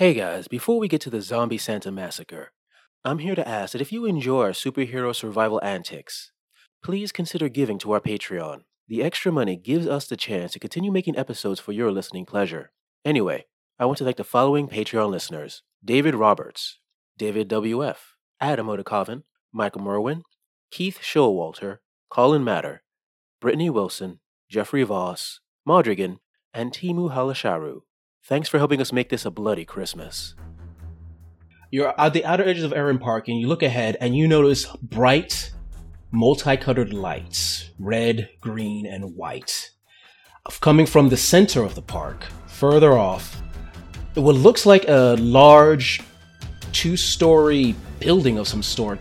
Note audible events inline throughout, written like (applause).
Hey guys, before we get to the Zombie Santa Massacre, I'm here to ask that if you enjoy our superhero survival antics, please consider giving to our Patreon. The extra money gives us the chance to continue making episodes for your listening pleasure. Anyway, I want to thank the following Patreon listeners David Roberts, David WF, Adam Odekoven, Michael Merwin, Keith Showalter, Colin Matter, Brittany Wilson, Jeffrey Voss, Modrigan, and Timu Halasharu. Thanks for helping us make this a bloody Christmas. You're at the outer edges of Erin Park and you look ahead and you notice bright, multicolored lights red, green, and white. Coming from the center of the park, further off, what looks like a large two story building of some sort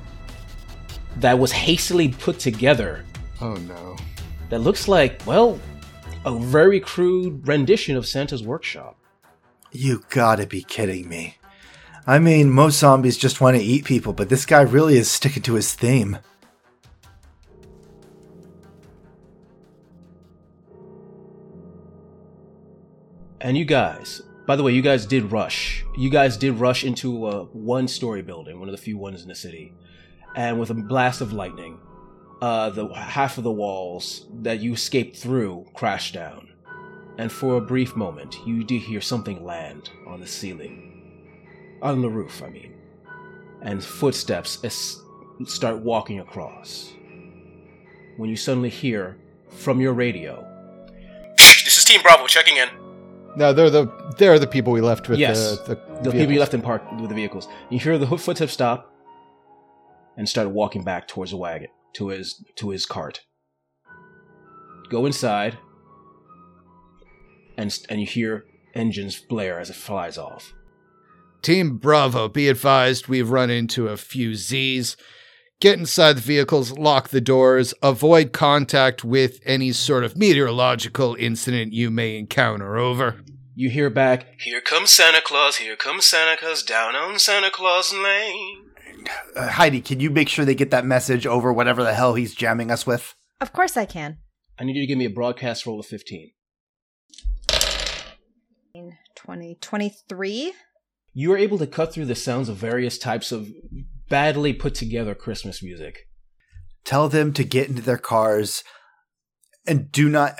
that was hastily put together. Oh no. That looks like, well, a very crude rendition of Santa's workshop. You gotta be kidding me. I mean, most zombies just want to eat people, but this guy really is sticking to his theme. And you guys, by the way, you guys did rush. You guys did rush into a one story building, one of the few ones in the city. And with a blast of lightning, uh, the half of the walls that you escaped through crashed down. And for a brief moment, you do hear something land on the ceiling. On the roof, I mean. And footsteps es- start walking across. When you suddenly hear from your radio This is Team Bravo checking in. No, they're the they're the people we left with Yes. the, the, The people you left in park with the vehicles. You hear the hoof footsteps stop and start walking back towards the wagon, to his to his cart. Go inside, and and you hear engines blare as it flies off. Team Bravo, be advised we've run into a few Z's. Get inside the vehicles, lock the doors, avoid contact with any sort of meteorological incident you may encounter. Over. You hear back, "Here comes Santa Claus, here comes Santa Claus, down on Santa Claus Lane." Uh, Heidi, can you make sure they get that message over whatever the hell he's jamming us with? Of course I can. I need you to give me a broadcast roll of fifteen. 20, 23. You are able to cut through the sounds of various types of badly put together Christmas music. Tell them to get into their cars and do not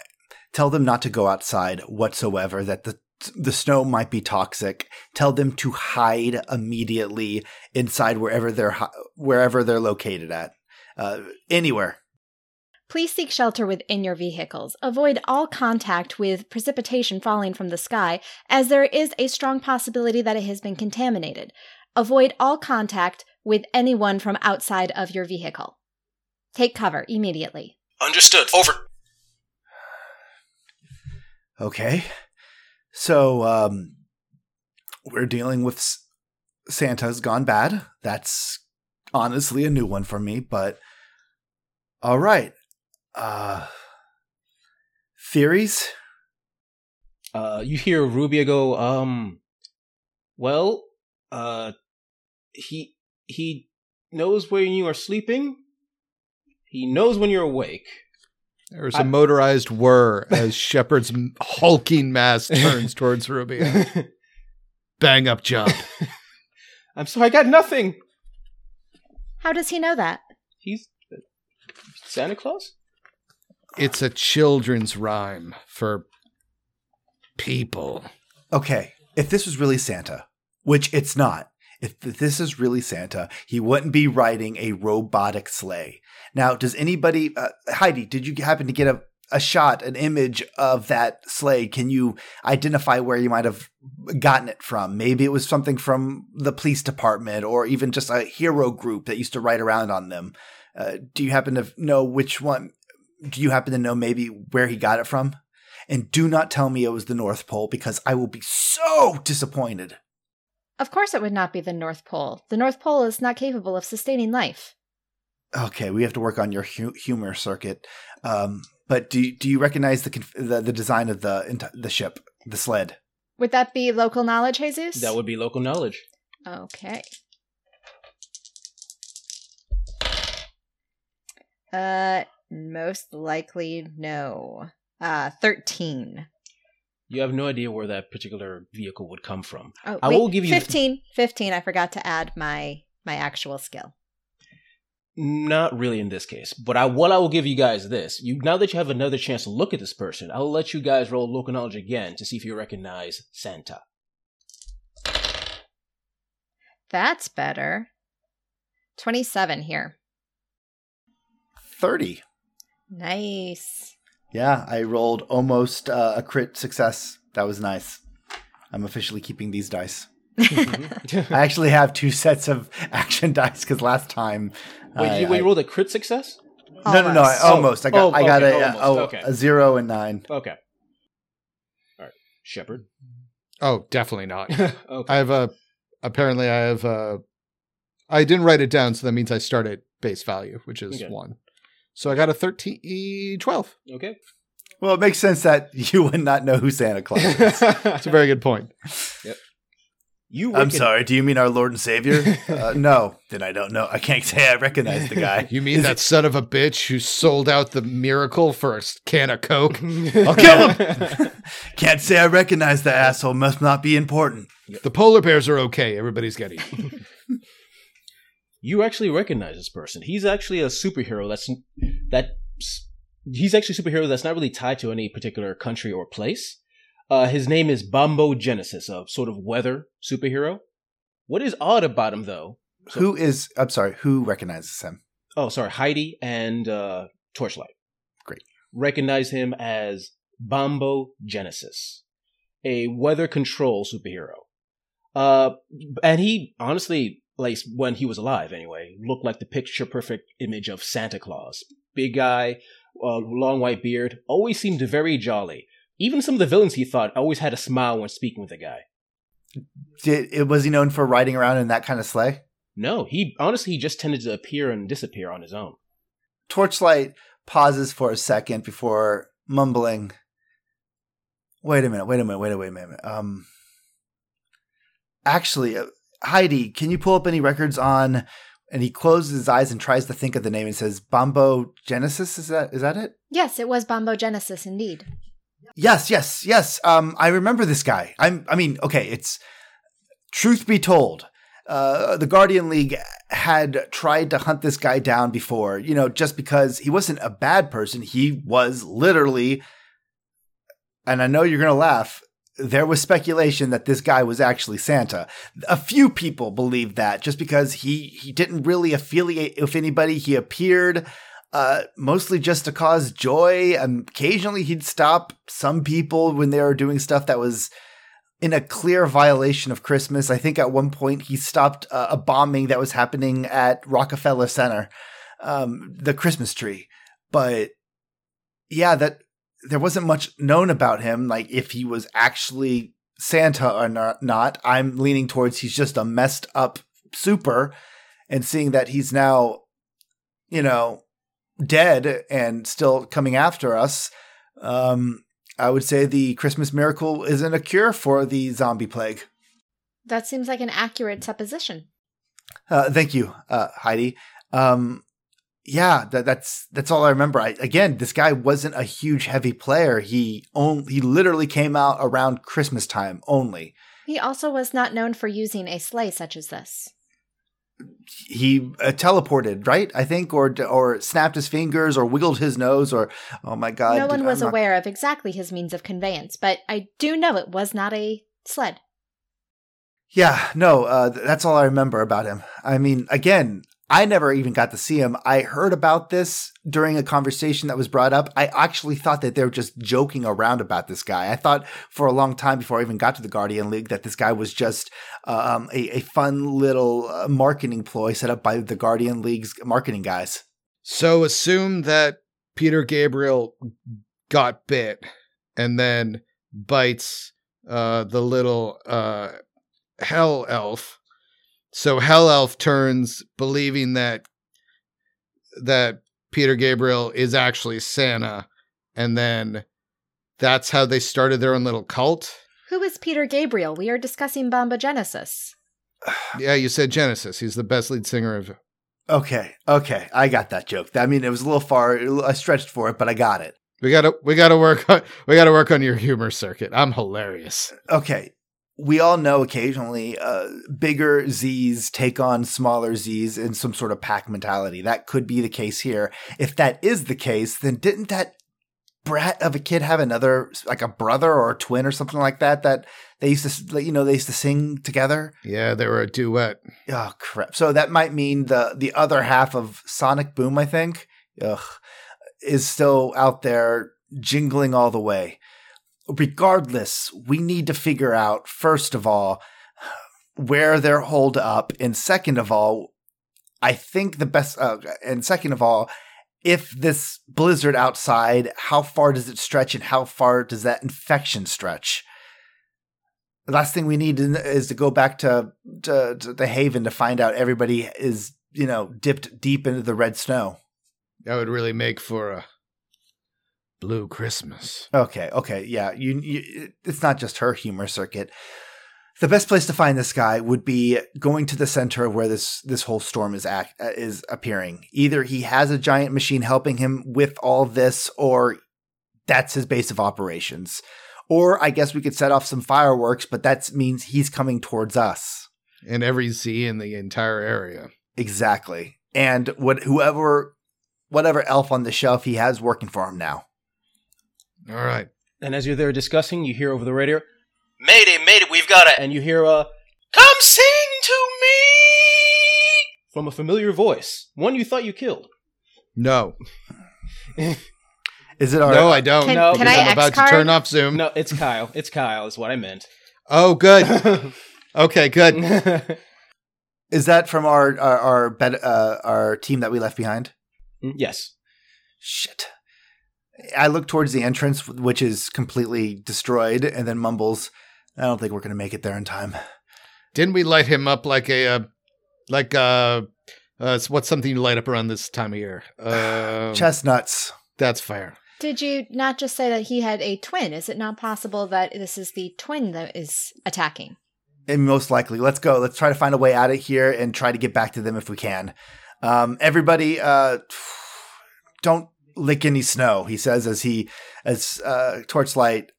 tell them not to go outside whatsoever that the the snow might be toxic. Tell them to hide immediately inside wherever they're wherever they're located at. Uh, anywhere. Please seek shelter within your vehicles. Avoid all contact with precipitation falling from the sky, as there is a strong possibility that it has been contaminated. Avoid all contact with anyone from outside of your vehicle. Take cover immediately. Understood. Over. Okay. So, um, we're dealing with S- Santa's Gone Bad. That's honestly a new one for me, but all right. Uh, theories? Uh, you hear Rubia go, um, well, uh, he, he knows when you are sleeping. He knows when you're awake. There's I- a motorized whir as (laughs) Shepard's hulking mass (laughs) turns towards Ruby. (laughs) Bang up jump. I'm sorry, I got nothing. How does he know that? He's Santa Claus? It's a children's rhyme for people. Okay, if this was really Santa, which it's not, if this is really Santa, he wouldn't be riding a robotic sleigh. Now, does anybody, uh, Heidi, did you happen to get a, a shot, an image of that sleigh? Can you identify where you might have gotten it from? Maybe it was something from the police department or even just a hero group that used to ride around on them. Uh, do you happen to know which one? Do you happen to know maybe where he got it from? And do not tell me it was the North Pole because I will be so disappointed. Of course, it would not be the North Pole. The North Pole is not capable of sustaining life. Okay, we have to work on your hu- humor circuit. Um, but do do you recognize the, conf- the the design of the ent- the ship, the sled? Would that be local knowledge, Jesus? That would be local knowledge. Okay. Uh, most likely no. Uh, 13. You have no idea where that particular vehicle would come from. Oh, I wait, will give you 15. 15. I forgot to add my my actual skill. Not really in this case, but I what I will give you guys this. You now that you have another chance to look at this person, I will let you guys roll local knowledge again to see if you recognize Santa. That's better. 27 here. 30. Nice. Yeah, I rolled almost uh, a crit success. That was nice. I'm officially keeping these dice. (laughs) I actually have two sets of action (laughs) dice because last time. Wait, I- you, wait, you I- rolled a crit success? no, no, no. I, Almost. I got. oh, I got okay, a, almost, oh, okay. a zero and nine. Okay. All right, Shepard. Oh, definitely not. okay. (laughs) I have a. Apparently, I have a. I didn't write it down, so that means I start at base value, which is Okay. one. So I got a 13, 12. okay. Well, it makes sense that (laughs) you would not know who Santa Claus is. (laughs) That's a very good point. you. I'm recon- sorry. Do you mean our Lord and Savior? (laughs) uh, no. Then I don't know. I can't say I recognize the guy. You mean that son of a bitch who sold out the miracle for a can of Coke? I'll kill him. can't say I recognize the asshole. Must not be important. the polar bears are okay. Everybody's getting. You actually recognize this person. He's actually a superhero. That's that. He's actually a superhero that's not really tied to any particular country or place. Uh, his name is Bombo Genesis, a sort of weather superhero. What is odd about him, though? So- Who is? I'm sorry. Who recognizes him? Oh, sorry, Heidi and uh, Torchlight. Great. Recognize him as Bombo Genesis, a weather control superhero. Uh, and he honestly, like when he was alive, anyway, looked like the picture perfect image of Santa Claus. Big guy, uh, long white beard, always seemed very jolly. Even some of the villains he thought always had a smile when speaking with the guy. Did it was he known for riding around in that kind of sleigh? No, he honestly he just tended to appear and disappear on his own. Torchlight pauses for a second before mumbling. Wait a minute. Wait a minute. Wait a minute, wait a minute. Um, actually, uh, Heidi, can you pull up any records on? And he closes his eyes and tries to think of the name and says Bombo Genesis. Is that is that it? Yes, it was Bombo Genesis indeed. Yes, yes, yes. Um, I remember this guy. I'm. I mean, okay. It's truth be told, uh, the Guardian League had tried to hunt this guy down before. You know, just because he wasn't a bad person, he was literally. And I know you're gonna laugh. There was speculation that this guy was actually Santa. A few people believed that just because he he didn't really affiliate with anybody. He appeared uh, mostly just to cause joy. And occasionally he'd stop some people when they were doing stuff that was in a clear violation of Christmas. I think at one point he stopped uh, a bombing that was happening at Rockefeller Center, um, the Christmas tree. But yeah, that there wasn't much known about him, like if he was actually Santa or not. I'm leaning towards he's just a messed up super, and seeing that he's now, you know, dead and still coming after us, um, I would say the Christmas miracle isn't a cure for the zombie plague. That seems like an accurate supposition. Uh, thank you, uh, Heidi. Um, yeah, that, that's that's all I remember. I, again, this guy wasn't a huge heavy player. He only he literally came out around Christmas time only. He also was not known for using a sleigh such as this. He uh, teleported, right? I think, or or snapped his fingers, or wiggled his nose, or oh my god, no one was not- aware of exactly his means of conveyance, but I do know it was not a sled. Yeah, no, uh, that's all I remember about him. I mean, again, I never even got to see him. I heard about this during a conversation that was brought up. I actually thought that they were just joking around about this guy. I thought for a long time before I even got to the Guardian League that this guy was just uh, um, a, a fun little uh, marketing ploy set up by the Guardian League's marketing guys. So assume that Peter Gabriel got bit and then bites uh, the little uh, Hell Elf. So Hell Elf turns believing that that Peter Gabriel is actually Santa, and then that's how they started their own little cult. Who is Peter Gabriel? We are discussing Bomba Genesis. (sighs) Yeah, you said Genesis. He's the best lead singer of Okay, okay, I got that joke. I mean, it was a little far. I stretched for it, but I got it. We gotta we gotta work on we gotta work on your humor circuit. I'm hilarious. Okay. We all know occasionally uh, bigger Z's take on smaller Z's in some sort of pack mentality. That could be the case here. If that is the case, then didn't that brat of a kid have another, like a brother or a twin or something like that, that they used to, you know, they used to sing together? Yeah, they were a duet. Oh, crap. So that might mean the, the other half of Sonic Boom, I think, ugh, is still out there jingling all the way regardless, we need to figure out, first of all, where they're holed up. And second of all, I think the best, uh, and second of all, if this blizzard outside, how far does it stretch and how far does that infection stretch? The last thing we need is to go back to, to, to the haven to find out everybody is, you know, dipped deep into the red snow. That would really make for a Blue Christmas. Okay, okay, yeah. You, you, it's not just her humor circuit. The best place to find this guy would be going to the center of where this this whole storm is act, uh, is appearing. Either he has a giant machine helping him with all this, or that's his base of operations. Or I guess we could set off some fireworks, but that means he's coming towards us. And every Z in the entire area. Exactly. And what whoever whatever elf on the shelf he has working for him now. All right. And as you're there discussing, you hear over the radio, Mayday, mayday, we've got a. and you hear uh, Come sing to me! from a familiar voice, one you thought you killed. No. (laughs) Is it our no, I don't. Can- No, can I I'm about X to turn off Zoom. No, it's Kyle. It's Kyle, is what I meant. Oh, good. (laughs) Okay, good. (laughs) is that from our our our, bed, uh, our team that we left behind? yes. Shit. I look towards the entrance, which is completely destroyed, and then mumbles, "I don't think we're going to make it there in time." Didn't we light him up like a, uh, like uh, uh, what's something you light up around this time of year? (sighs) Um, Chestnuts. That's fair. Did you not just say that he had a twin? Is it not possible that this is the twin that is attacking? And most likely, let's go. Let's try to find a way out of here and try to get back to them if we can. Um, everybody, uh, (sighs) don't lick any snow. He says as he as uh, Torchlight,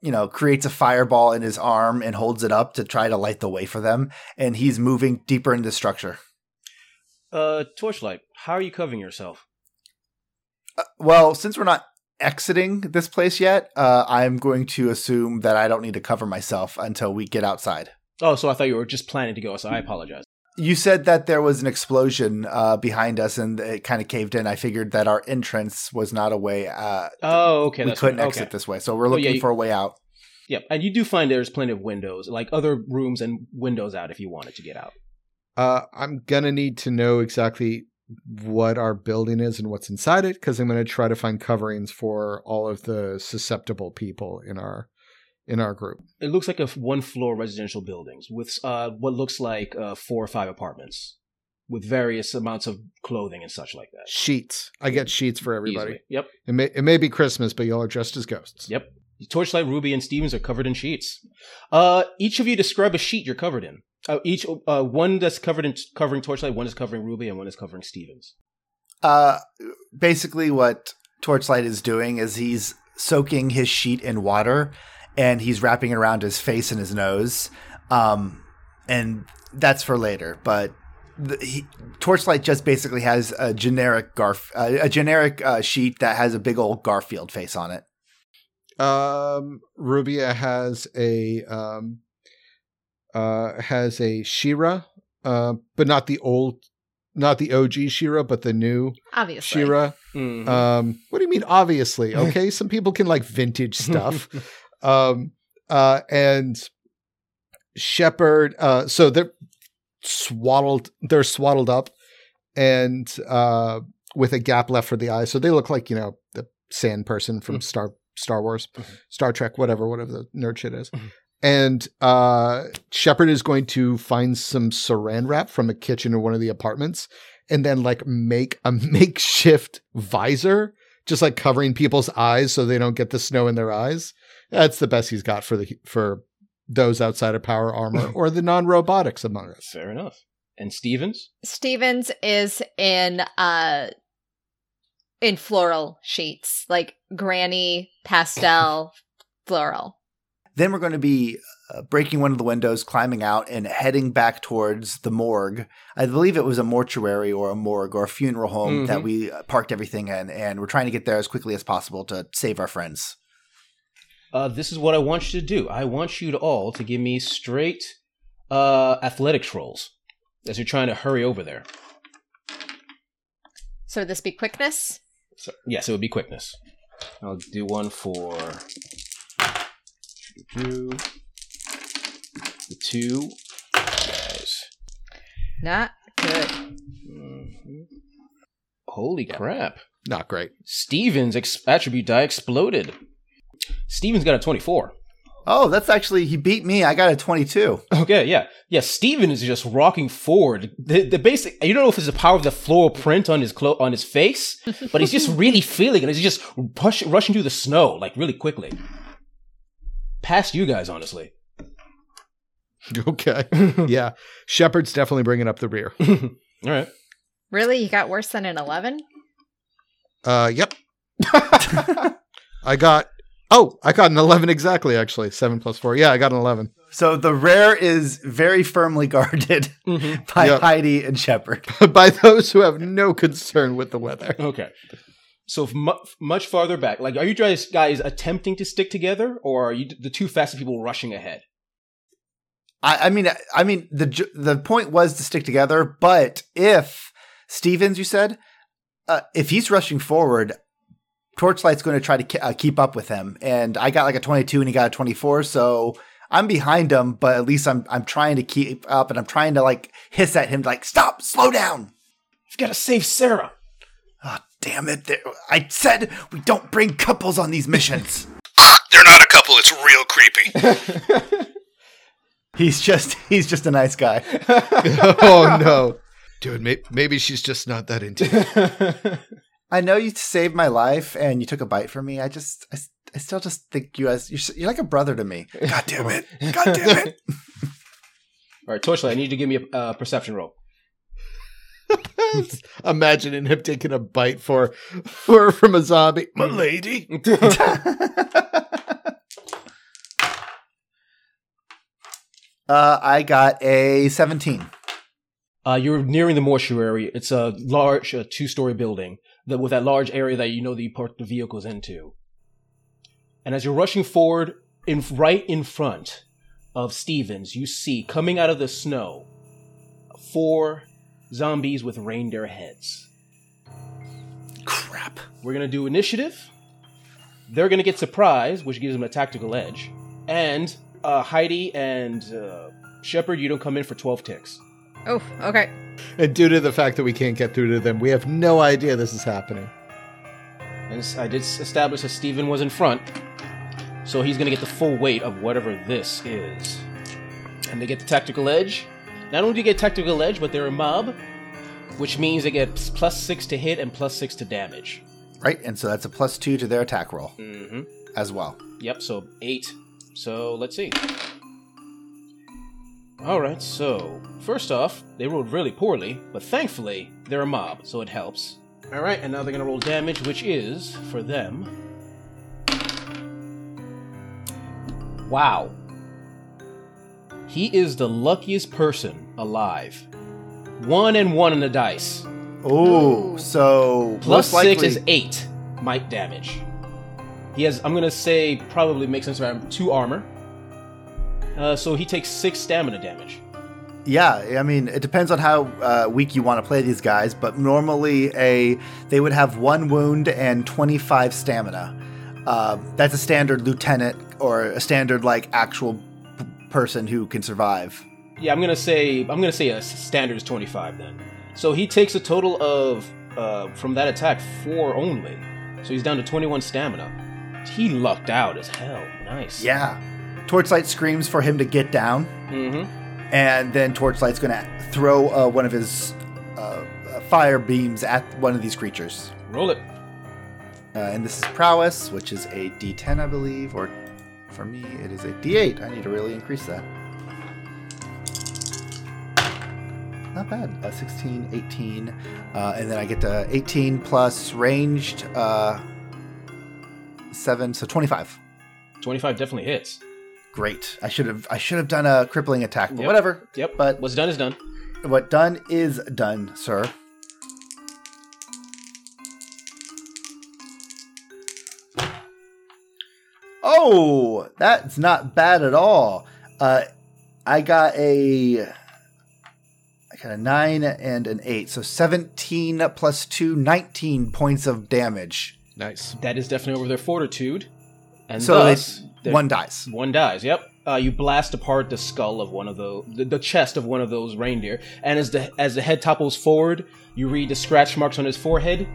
you know, creates a fireball in his arm and holds it up to try to light the way for them. And he's moving deeper into the structure. Uh, Torchlight, how are you covering yourself? Uh, well, since we're not exiting this place yet, uh, I'm going to assume that I don't need to cover myself until we get outside. Oh, so I thought you were just planning to go, so I apologize. You said that there was an explosion uh, behind us and it kind of caved in. I figured that our entrance was not a way. Uh, Oh, okay. we couldn't right. exit okay. this way, so we're Oh, looking yeah, you- for a way out. Yep, and you do find there's plenty of windows, like other rooms and windows out if you wanted to get out. Uh, I'm gonna need to know exactly what our building is and what's inside it because I'm gonna try to find coverings for all of the susceptible people in our in our group. It looks like a one floor residential buildings with uh, what looks like uh, four or five apartments with various amounts of clothing and such like that. Sheets. I get sheets for everybody. Easily. Yep, It may it may be Christmas, but y'all are dressed as ghosts. yep. Torchlight, Ruby, and Stevens are covered in sheets. Uh, each of you describe a sheet you're covered in. Uh, each uh, one that's covered in covering Torchlight, one is covering Ruby, and one is covering Stevens. Uh, basically, what Torchlight is doing is he's soaking his sheet in water and he's wrapping it around his face and his nose. Um, and that's for later. But the, he, Torchlight just basically has a generic Garf, uh, a generic uh, sheet that has a big old Garfield face on it. Um, Rubia has a um, uh, has a She-Ra, uh, but not the old, not the OG She-Ra, but the new Obviously. She-Ra. Mhm. Um, what do you mean? Obviously, (laughs) okay. Some people can like vintage stuff. (laughs) um, uh, and Shepard. Uh, so they're swaddled. They're swaddled up, and uh, with a gap left for the eye. So they look like you know the sand person from Mhm. Star Star Wars, Mhm. Star Trek, whatever, whatever the nerd shit is. Mhm. And uh, Shepard is going to find some saran wrap from a kitchen in one of the apartments, and then like make a (laughs) makeshift visor, just like covering people's eyes so they don't get the snow in their eyes. That's the best he's got for the for those outside of power armor (laughs) or the non-robotics among us. Fair enough. And Stevens? Stevens is in uh in floral sheets, like granny, pastel, (laughs) floral. Then we're going to be uh, breaking one of the windows, climbing out, and heading back towards the morgue. I believe it was a mortuary or a morgue or a funeral home that Mhm. we uh, parked everything in, and we're trying to get there as quickly as possible to save our friends. Uh, this is what I want you to do. I want you to all to give me straight uh, athletics rolls as you're trying to hurry over there. So would this be quickness? So, yes, it would be quickness. I'll do one for two, the two guys. Not good. Mhm. Holy crap! Not great. Steven's ex- attribute die exploded. Steven's got a twenty-four. Oh, that's actually he beat me. I got a twenty-two. Okay, yeah, yeah. Steven is just rocking forward. The, the basic, you don't know if it's the power of the floral print on his clo- on his face, but he's just (laughs) really feeling it. He's just push- rushing through the snow like really quickly. Past you guys, honestly. (laughs) Okay. (laughs) yeah. Shepard's definitely bringing up the rear. All right. Really? You got worse than an 11? Uh, yep. I got. Oh, I got an 11 exactly, actually. 7 plus 4. Yeah, I got an 11. So the rare is very firmly guarded (laughs) Mm-hmm. by Yep. Heidi and Shepard. (laughs) By those who have no concern with the weather. Okay. So f- mu- much farther back, like, are you guys guys attempting to stick together, or are you the two fastest people rushing ahead? I, I mean, I mean, the the point was to stick together. But if Stevens, you said, uh, if he's rushing forward, Torchlight's going to try to ke- uh, keep up with him. And I got like a twenty-two, and he got a twenty-four. So I'm behind him, but at least I'm I'm trying to keep up, and I'm trying to like hiss at him, like stop, slow down. You've got to save Sarah. Oh, damn it! There- I said we don't bring couples on these missions. (laughs) They're not a couple, it's real creepy. (laughs) (laughs) he's just he's just a nice guy. oh, no. Dude, may- maybe she's just not that into it. I know you saved my life and you took a bite from me. I just, I, I still just think you as you're, you're like a brother to me. God damn it! God damn it! (laughs) All right, Torchlight, I need you to give me a uh, perception roll. (laughs) Imagining him taking a bite for, for from a zombie. My lady. (laughs) uh, I got a 17. Uh, you're nearing the mortuary. It's a large uh, two-story building that with that large area that you know that you park the vehicles into. And as you're rushing forward, in right in front of Stevens, you see coming out of the snow four zombies with reindeer heads. Crap. We're gonna do initiative. They're gonna get surprise, which gives them a tactical edge. And uh, Heidi and uh, Shepard, you don't come in for twelve ticks. Oh, okay. And due to the fact that we can't get through to them, we have no idea this is happening. And s- I did establish that Steven was in front, so he's going to get the full weight of whatever this is. And they get the tactical edge. Not only do you get tactical edge, but they're a mob, which means they get plus six to hit and plus six to damage. Right, and so that's a plus two to their attack roll Mm-hmm. as well. Yep, so eight. So let's see. Alright, so first off, they rolled really poorly, but thankfully, they're a mob, so it helps. Alright, and now they're gonna roll damage, which is, for them. Wow. He is the luckiest person alive. One and one in the dice. Oh, so Plus six likely, is eight might damage. He has, I'm gonna say, probably makes sense around two armor. Uh, so he takes six stamina damage. Yeah, I mean, it depends on how uh, weak you want to play these guys, but normally a they would have one wound and 25 stamina. Uh, that's a standard lieutenant or a standard like actual p- person who can survive. Yeah, I'm gonna say, I'm gonna say a standard is 25 then. So he takes a total of, uh, from that attack, four only. So he's down to 21 stamina. He lucked out as hell. Nice. Yeah, Torchlight screams for him to get down, Mm-hmm. and then Torchlight's going to throw uh, one of his uh, uh, fire beams at one of these creatures. Roll it. Uh, and this is prowess, which is a D10, I believe, or for me, it is a D8. I need to really increase that. not bad. Uh, 16, 18, uh, and then I get to 18 plus ranged uh, seven, so 25. 25 definitely hits. Great. I should have I should have done a crippling attack, but Yep. whatever. Yep. But What's done is done. what done is done, sir. Oh, that's not bad at all. Uh, I got a, I got a nine and an eight, so seventeen plus two, 19 points of damage. Nice. That is definitely over their fortitude. And So thus, it's their- one dies. One dies. Yep. Uh, you blast apart the skull of one of those, the, the chest of one of those reindeer, and as the as the head topples forward, you read the scratch marks on his forehead.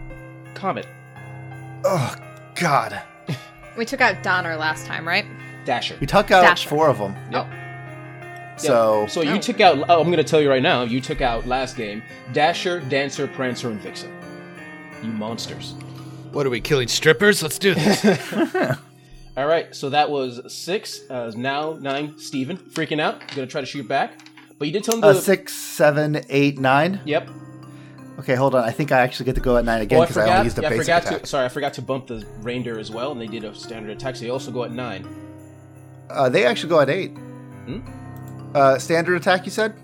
Comet. Oh God, We took out Donner last time, right? Dasher. we took out Dasher. four of them. Yep. So So you Oh. took out. Oh, I'm going to tell you right now. You took out last game. Dasher, Dancer, Prancer, and Vixen. You monsters. What are we killing strippers? Let's do this. (laughs) All right. So that was six. Uh, now nine. Steven freaking out. Going to try to shoot back, but you did tell him to. uh, six, seven, eight, nine. Yep. Okay, hold on. I think I actually get to go at nine again Oh, I because I, only used a yeah, I basic forgot attack. to. Sorry, I forgot to bump the reindeer as well, and they did a standard attack, so they also go at nine. Uh, they actually go at eight. Hmm? Uh, standard attack, you said?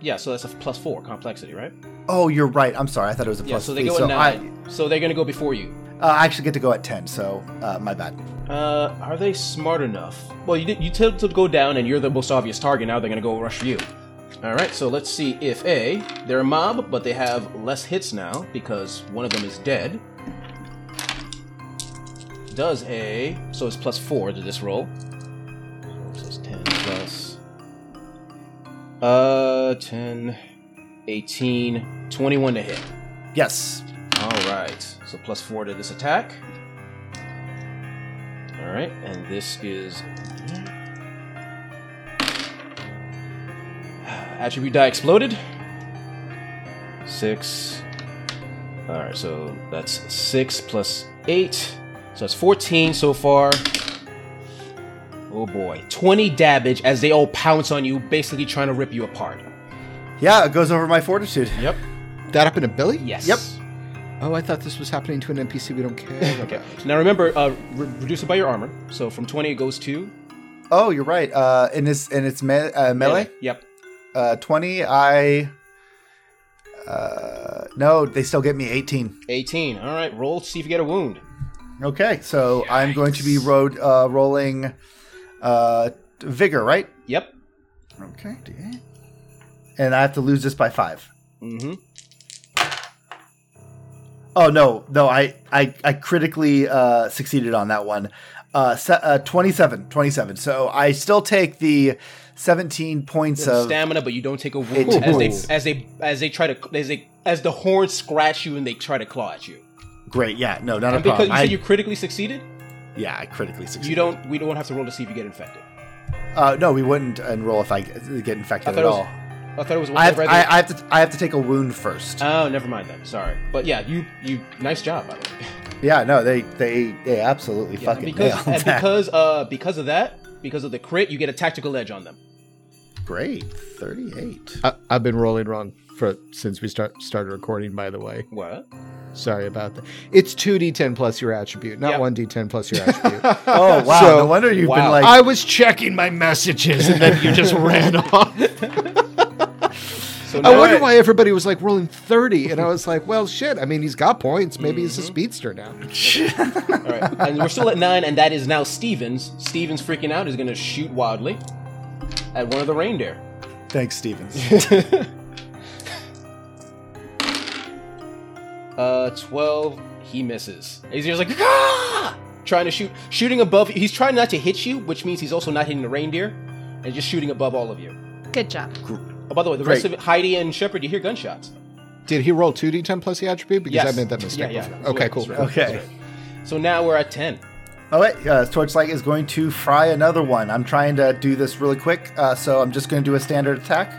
Yeah, so that's a plus four complexity, right? Oh, you're right. I'm sorry. I thought it was a plus. Yeah, so they three. go so at nine. so they're gonna go before you. I, uh, I actually get to go at ten. So uh, my bad. Uh, are they smart enough? Well, you you told to go down, and you're the most obvious target. Now they're gonna go rush you. All right, so let's see if a they're a mob, but they have less hits now because one of them is dead. Does a so it's plus four to this roll. So it's ten plus uh 10, 18, 21 to hit. Yes. All right. So plus four to this attack. All right, and this is attribute die exploded. Six. All right, so that's six plus eight, so that's fourteen so far. Oh boy, twenty damage as they all pounce on you, basically trying to rip you apart. Yeah, it goes over my fortitude. Yep. that happened to Billy? Yes. Yep. Oh, I thought this was happening to an NPC we don't care (laughs) Okay. about. Now remember, uh, re- reduce it by your armor. So from twenty it goes to Oh, you're right. Uh, in this, and its me- uh, melee, Yep. uh, twenty. I. Uh, no, they still get me eighteen. 18. All right, roll to see if you get a wound. Okay, so I'm going to be road uh, rolling, uh, vigor, right? Yep. Okay, and I have to lose this by five. Mm-hmm. Oh no, no, I I, I critically uh, succeeded on that one. Uh, se- uh, 27, 27. So I still take the 17 points of Stamina, but you don't take a wound as they as they as they try to as they as the horns scratch you and they try to claw at you. great. Yeah, no, not a And because problem. you I, said you critically succeeded, yeah, I critically succeeded. you don't. We don't have to roll to see if you get infected. Uh, no, we wouldn't enroll if I get infected thought at all. was. All. I thought it was. I have, I, I have to I have to take a wound first. oh, never mind then. Sorry, but yeah, you you nice job by the way. (laughs) yeah, no, they they they absolutely Yeah, fucking because nailed and that. because uh because of that because of the crit, you get a tactical edge on them. Great, 38. I, I've been rolling wrong for since we start started recording. By the way, What? sorry about that. It's two d10 plus your attribute, not Yep. one d10 plus your (laughs) attribute. Oh wow, So- no wonder you've been like I was checking my messages, and then you just (laughs) ran off. So I wonder why everybody was like rolling 30, and I was like, well, shit. I mean, he's got points. Maybe he's a speedster now. (laughs) All right, and we're still at nine, and that is now Stevens. Stevens freaking out is going to shoot wildly at one of the reindeer. thanks, Stevens. (laughs) Uh, twelve. He misses. He's just like ah! trying to shoot, shooting above. He's trying not to hit you, which means he's also not hitting the reindeer, and just shooting above all of you. Good job. Oh, by the way, the rest of it, Heidi and Shepard, you hear gunshots. Did he roll 2d10 plus the attribute? Because Yes. I made that mistake Yeah, yeah. before. Okay, cool. right. Okay. So now we're at ten. All right, uh, Torchlight is going to fry another one. I'm trying to do this really quick, uh, so I'm just going to do a standard attack.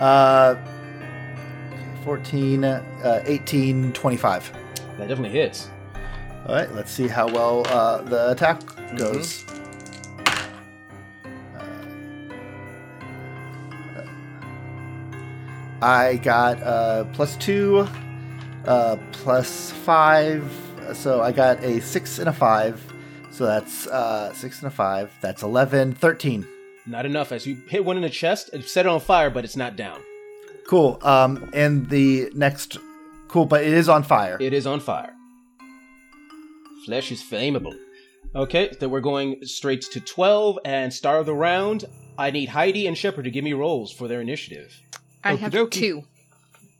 Uh, 14, uh, 18, 25. That definitely hits. All right, let's see how well uh, the attack goes. Uh, I got uh, plus two, uh, plus five. So I got a six and a five. So that's uh, six and a five. That's 11, 13. Not enough. As you hit one in the chest, it set it on fire, but it's not down. Cool. Um, and the next, cool, but it is on fire. It is on fire. Flesh is flammable. Okay, then we're going straight to 12 and star of the round. I need Heidi and Shepard to give me rolls for their initiative. I have Okey-dokey. two.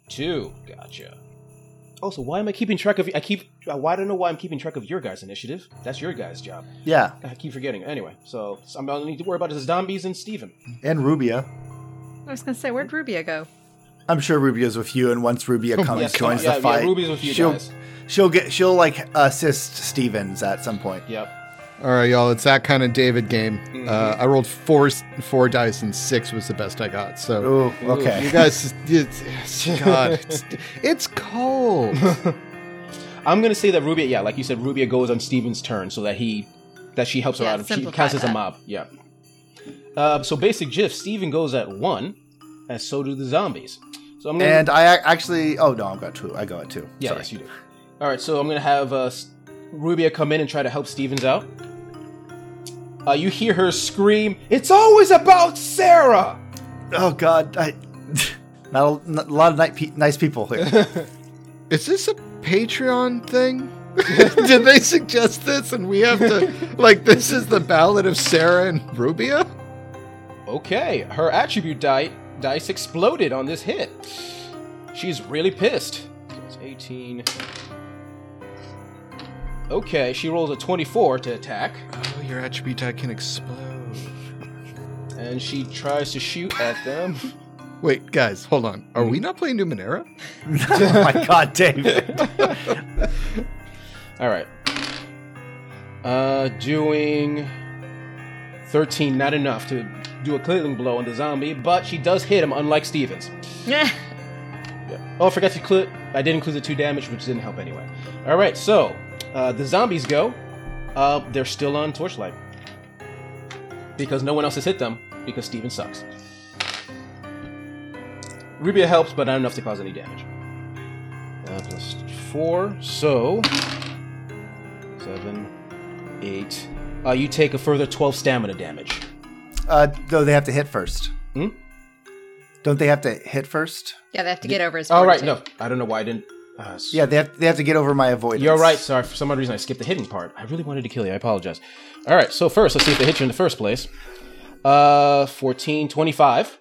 Two. Gotcha. Also, why am I keeping track of? I keep. uh, Why I don't know why I'm keeping track of your guys' initiative. That's your guys' job. Yeah, I keep forgetting. Anyway, so I'm gonna need to worry about is zombies and Steven. and Rubia. I was gonna say, where'd Rubia go? I'm sure Rubia's with you, and once Rubia comes, Yes, joins yeah, the fight, Yeah, Ruby's with you she'll guys. she'll get she'll like assist Stevens at some point. Yep. All right, y'all. It's that kind of David game. Mm-hmm. Uh, I rolled four four dice and six was the best I got. So okay, you guys, it's, (laughs) God, it's, it's cold. (laughs) I'm gonna say that Rubia, yeah, like you said, Rubia goes on Steven's turn so that he that she helps her Yeah, out. She simplify counts as a mob. Yeah. Uh, so basic gif, Steven goes at one, and so do the zombies. So I'm gonna And I actually, oh no, I've got two. I go at two. yeah, Sorry. yes, you do. All right, so I'm gonna have uh, Rubia come in and try to help Stevens out. Uh, you hear her scream, "It's always about Sarah!" Oh God, I (laughs) not a, not a lot of ni- pe- nice people here. (laughs) Is this a Patreon thing? (laughs) Did they suggest this and we have to like this is the ballad of Sarah and Rubia? Okay, her attribute die dice exploded on this hit. She's really pissed. It's 18. Okay, she rolls a 24 to attack, Oh, your attribute die can explode. and she tries to shoot at them. (laughs) Wait, guys, hold on. Are we not playing Numenera? (laughs) oh my God, David. (laughs) All right. Uh, doing 13, not enough to do a killing blow on the zombie, but she does hit him, unlike Stevens. Yeah. Oh, I forgot to include. I did include the two damage, which didn't help anyway. All right, so uh, the zombies go. Uh, they're still on torchlight because no one else has hit them because Steven sucks. Rubia helps, but not enough to cause any damage. Uh, plus four, so seven, eight. Uh, you take a further twelve stamina damage. Uh, though they have to hit first. Hmm? Don't they have to hit first? Yeah, they have to get over his. All right, fortitude. no, I don't know why I didn't. Uh, s- Yeah, they have, they have to get over my avoidance. You're right. Sorry, for some odd reason I skipped the hitting part. I really wanted to kill you. I apologize. All right, so first, let's see if they hit you in the first place. Uh, 14, 25.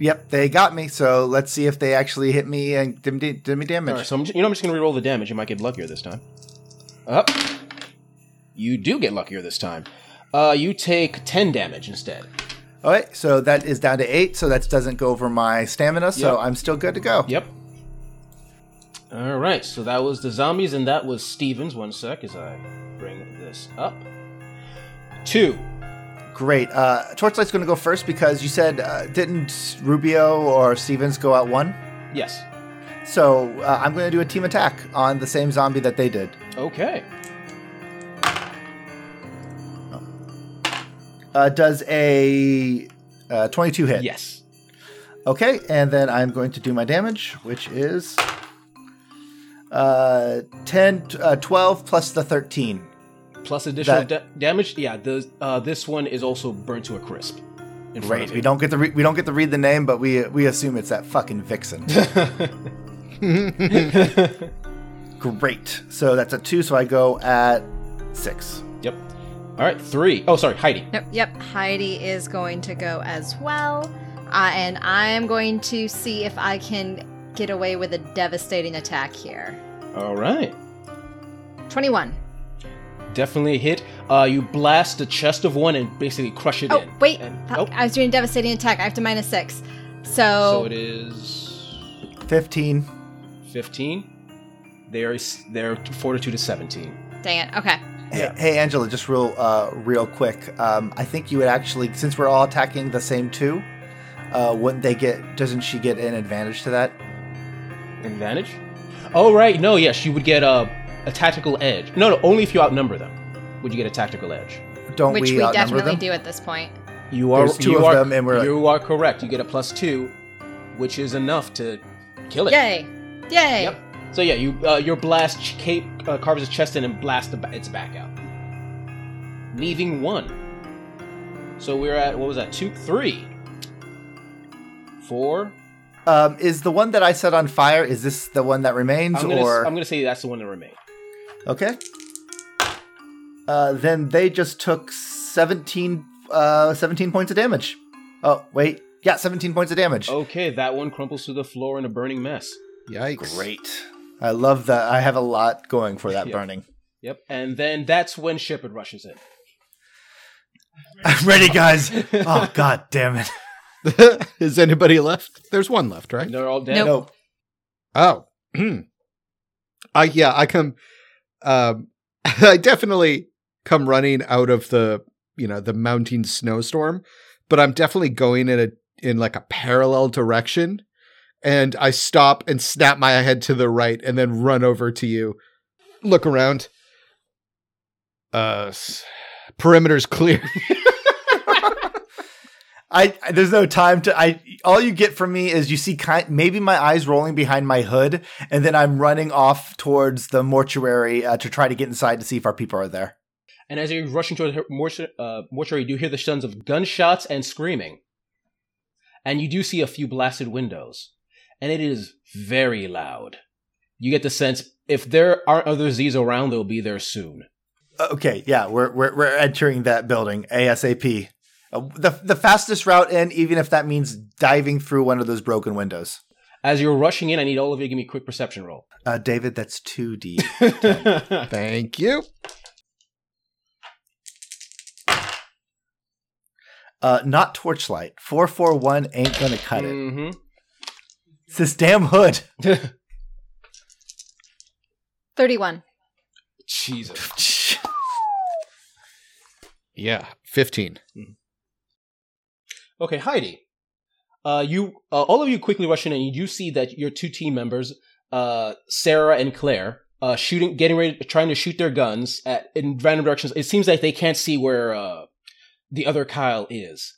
Yep, they got me. So let's see if they actually hit me and did me, did me damage. All right, so I'm just, you know I'm just gonna re-roll the damage. You might get luckier this time. Up. You do get luckier this time. Uh, you take 10 damage instead. All right, so that is down to eight. So that doesn't go over my stamina. So Yep. I'm still good to go. Yep. All right, so that was the zombies, and that was Stevens. One sec as I bring this up. Two. Great. Uh, Torchlight's going to go first because you said uh, didn't Rubio or Stevens go out one? Yes. So uh, I'm going to do a team attack on the same zombie that they did. Okay. Uh, does a uh, 22 hit? Yes. Okay, and then I'm going to do my damage, which is uh, 10, uh, 12 plus the 13. Plus additional That- da- damage. Yeah. The uh, this one is also burnt to a crisp. In front Great. We don't get to re- we don't get to read the name, but we we assume it's that fucking vixen. (laughs) Great. So that's a two. So I go at six. Yep. All right. Three. Oh, sorry, Heidi. Nope, yep. Heidi is going to go as well. Uh, and I am going to see if I can get away with a devastating attack here. All right. 21. Definitely a hit. Uh, you blast the chest of one and basically crush it Oh, in. wait. And, Fuck, oh, I was doing a devastating attack. I have to minus six. so So, it is Fifteen. fifteen. There is their fortitude is seventeen. dang it. Okay. Hey, hey, Angela, just real uh, real quick. Um, I think you would actually, since we're all attacking the same two, uh, wouldn't they get? Doesn't she get an advantage to that? Advantage? Oh right, no, yes, you would get a a tactical edge. No, no, only if you outnumber them would you get a tactical edge. Don't Which we, we, definitely them? do at this point. You are There's two you of are, them, and we're- you are correct. You get a plus two which is enough to kill it. Yay! Yay! Yep. So yeah, you uh, your blast cape uh, carves its chest in and blasts the ba- its back out, leaving one. So we're at what was that? Two, three, four. Um, is the one that I set on fire? Is this the one that remains, I'm gonna, or I'm gonna say that's the one that remained. okay? Uh, then they just took 17, uh, 17 points of damage. Oh wait, yeah, seventeen points of damage. Okay, that one crumples to the floor in a burning mess. Yikes. Great. I love that. I have a lot going for that Yeah. burning. Yep, and then that's when Shepard rushes in. (laughs) I'm ready, guys. (laughs) oh god damn it. (laughs) Is anybody left? There's one left, right? They're all dead. Nope. No. Oh. I yeah, I come um (laughs) I definitely come running out of the, you know, the mounting snowstorm, but I'm definitely going in a in like a parallel direction and I stop and snap my head to the right and then run over to you. Look around. Uh s- perimeter's (laughs) clear. I I- there's no time to I all you get from me is you see kind maybe my eyes rolling behind my hood and then I'm running off towards the mortuary uh, to try to get inside to see if our people are there. And as you're rushing toward the mortuary, uh, mortuary, you do hear the sounds of gunshots and screaming. And you do see a few blasted windows. And it is very loud. You get the sense if there aren't other Z's around, they'll be there soon. Uh, Okay, yeah, we're we're we're entering that building ASAP. The the fastest route in even if that means diving through one of those broken windows. As you're rushing in, I need all of you to give me a quick perception roll. Uh, David, that's 2D. (laughs) Thank you. Uh, not torchlight. 441 ain't gonna cut it. hmm It's this damn hood. (laughs) Thirty-one. Jesus. (laughs) Yeah, 15. Okay, Heidi. Uh, you, uh, all of you quickly rush in, and you do see that your two team members, uh, Sarah and Claire, uh, shooting, getting ready, trying to shoot their guns at in random directions. It seems like they can't see where uh, the other Kyle is.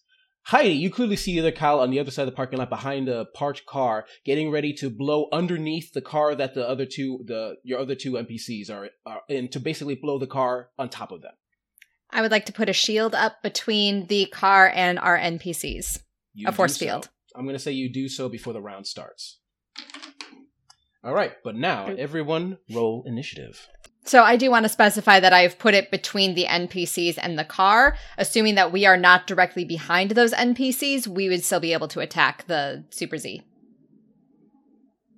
Heidi, you clearly see the other Kyle on the other side of the parking lot behind a parked car, getting ready to blow underneath the car that the other two, the your other two NPCs are, are in, to basically blow the car on top of them. I would like to put a shield up between the car and our NPCs. You A force so. field. I'm going to say you do so before the round starts. All right, but now everyone roll initiative. So I do want to specify that I've put it between the NPCs and the car, assuming that we are not directly behind those NPCs, we would still be able to attack the Super Z.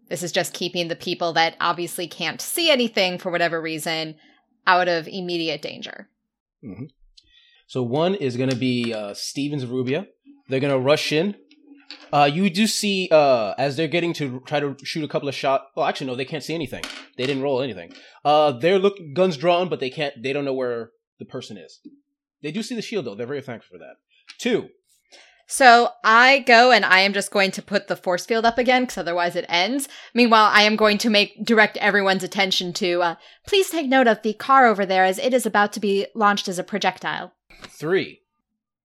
This is just keeping the people that obviously can't see anything for whatever reason out of immediate danger. So one is going to be uh, Stevens Rubia. They're going to rush in. Uh, you do see uh, as they're getting to try to shoot a couple of shots. Oh, actually, no, they can't see anything. They didn't roll anything. Uh, they're look guns drawn, but they can't. They don't know where the person is. They do see the shield though. They're very thankful for that. Two. So I go and I am just going to put the force field up again because otherwise it ends. Meanwhile, I am going to make direct everyone's attention to uh, please take note of the car over there as it is about to be launched as a projectile. Three.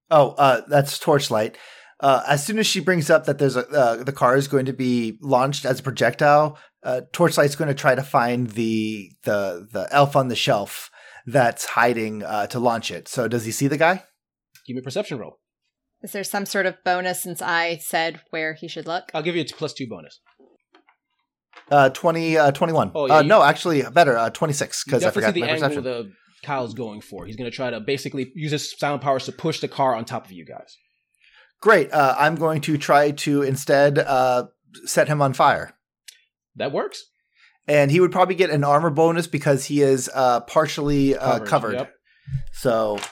Oh, uh, that's torchlight. Uh, as soon as she brings up that there's a uh, the car is going to be launched as a projectile, uh, torchlight's going to try to find the the the elf on the shelf that's hiding uh, to launch it. So does he see the guy? Give me a perception roll. Is there some sort of bonus since I said where he should look? I'll give you a t- plus two bonus. Uh, 20, uh, 21. Oh, yeah, uh, you- no, actually, better. Uh, 26, because I definitely forgot see the my angle perception. the Kyle's going for. He's going to try to basically use his sound powers to push the car on top of you guys. Great. Uh, I'm going to try to instead uh, set him on fire. That works. And he would probably get an armor bonus because he is uh, partially uh, Covered, covered. yep. So I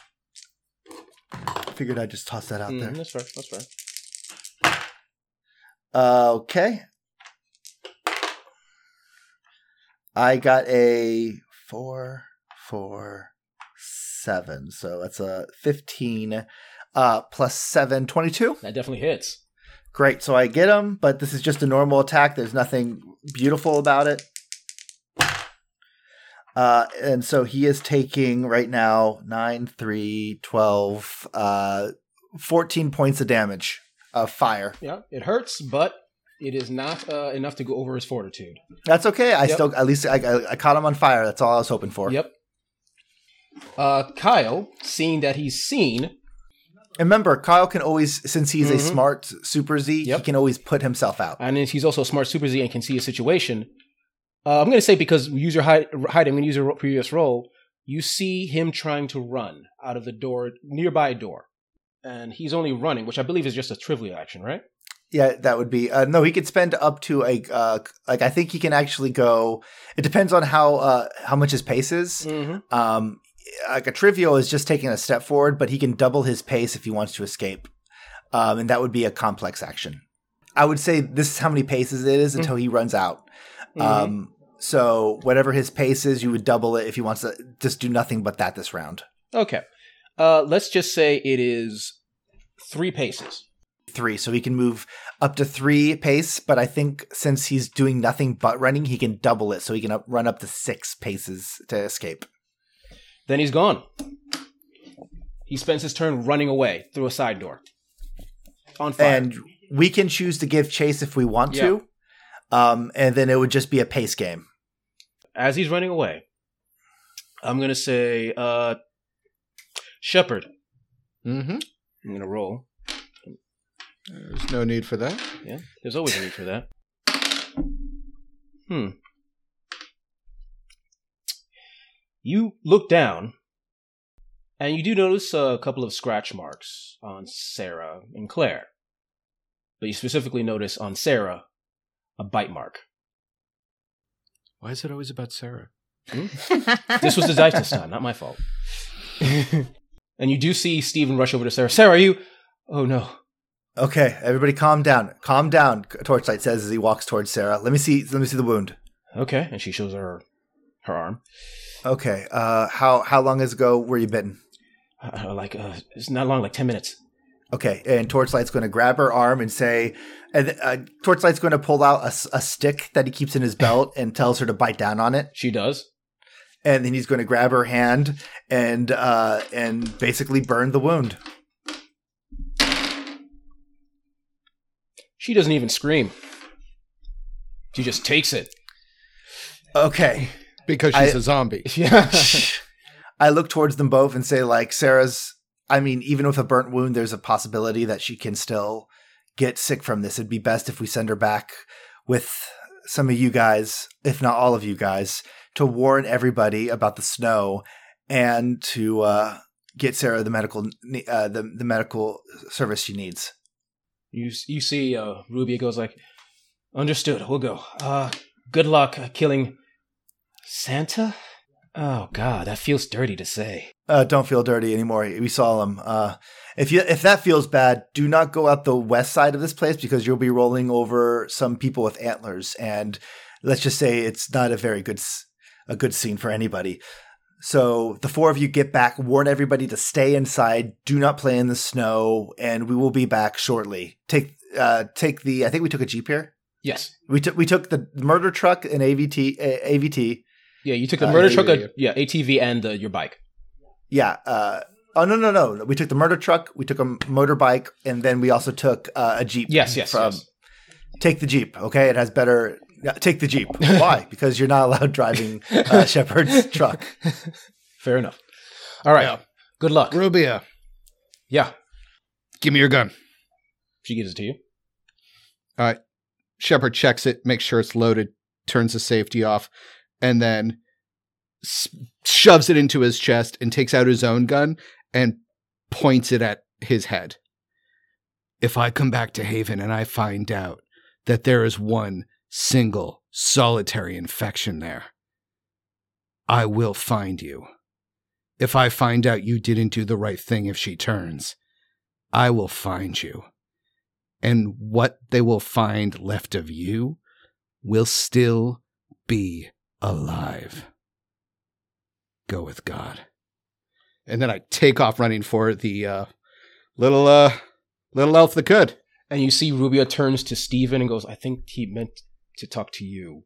figured I'd just toss that out Mhm, there. that's fair. That's fair. Uh, okay. I got a four, four, seven. So that's a 15 uh, plus seven, 22. That definitely hits. Great. So I get him, but this is just a normal attack. There's nothing beautiful about it. Uh, and so he is taking right now 9, 3, 12, uh, 14 points of damage of fire. Yeah, it hurts, but It is not uh, enough to go over his fortitude. That's okay. I Yep. still at least I, I, I caught him on fire. That's all I was hoping for. Yep. Uh, Kyle, seeing that he's seen, And remember, Kyle can always, since he's a Mhm. smart Super Z, Yep. he can always put himself out. and he's also a smart Super Z and can see a situation. Uh, I'm going to say because user hide, hide I'm going to use your previous role. You see him trying to run out of the door, nearby door, and he's only running, which I believe is just a trivial action, right? Yeah, that would be uh, no. He could spend up to a uh, like I think he can actually go. It depends on how uh, how much his pace is. Mm-hmm. Um, like a trivial is just taking a step forward, but he can double his pace if he wants to escape, um, and that would be a complex action. I would say this is how many paces it is until he runs out. Mm-hmm. Um, so whatever his pace is, you would double it if he wants to just do nothing but that this round. Okay. Uh, let's just say it is three paces. Three, so he can move up to three pace. But I think since he's doing nothing but running, he can double it, so he can up, run up to six paces to escape. Then he's gone. He spends his turn running away through a side door. On fire. And we can choose to give chase if we want to, um, and then it would just be a pace game. As he's running away, I'm gonna say, uh, Shepard. Mm-hmm. I'm gonna roll. There's no need for that. Yeah, there's always a need for that. Hmm. You look down, and you do notice a couple of scratch marks on Sarah and Claire. But you specifically notice on Sarah a bite mark. Why is it always about Sarah? (laughs) This was the dice this time, not my fault. (laughs) and you do see Steven rush over to Sarah. Sarah, are you? Oh no. Okay, everybody, calm down. Calm down. Torchlight says as he walks towards Sarah. Let me see. Let me see the wound. Okay, and she shows her her arm. Okay. Uh, how how long ago were you bitten? Uh, like uh, it's not long, like ten minutes. Okay, and Torchlight's going to grab her arm and say, and uh, Torchlight's going to pull out a stick that he keeps in his belt (laughs) and tells her to bite down on it. She does. And then he's going to grab her hand and uh, and basically burn the wound. She doesn't even scream. She just takes it. Okay. Because she's I- a zombie. (laughs) Yeah. (laughs) I look towards them both and say, like, Sarah's. I mean, even with a burnt wound, there's a possibility that she can still get sick from this. It'd be best if we send her back with some of you guys, if not all of you guys, to warn everybody about the snow and to uh, get Sarah the medical uh, the the medical service she needs. you you see, uh, Ruby goes like, "Understood. We'll go. Uh, good luck uh, killing Santa." Oh God, that feels dirty to say. Uh, don't feel dirty anymore. We saw him. Uh, if you if that feels bad, do not go out the west side of this place because you'll be rolling over some people with antlers, and let's just say it's not a very good a good scene for anybody. So the four of you get back, warn everybody to stay inside, do not play in the snow, and we will be back shortly. Take uh, take the. I think we took a jeep here. Yes. We took we took the murder truck and AVT uh, AVT. Yeah, you took the Uh, murder yeah, truck, yeah, uh, yeah, ATV, and uh, your bike. Yeah. Uh, oh no no no! We took the murder truck. We took a motorbike, and then we also took uh, a jeep. Yes, yes, from- yes. Take the jeep. Okay, it has better. yeah, Take the jeep. (laughs) Why? Because you're not allowed driving uh, (laughs) Shepard's truck. Fair enough. All right. Yeah. Good luck. Rubia, Yeah, give me your gun. she gives it to you. Shepard checks it, makes sure it's loaded, turns the safety off, and then shoves it into his chest and takes out his own gun and points it at his head. If I come back to Haven and I find out that there is one single solitary infection there, I will find you. If I find out you didn't do the right thing if she turns, I will find you and what they will find left of you will still be alive. Go with God. And then I take off running for the uh, little uh, little elf that could. And you see Rubio turns to Steven and goes, I think he meant to talk to you.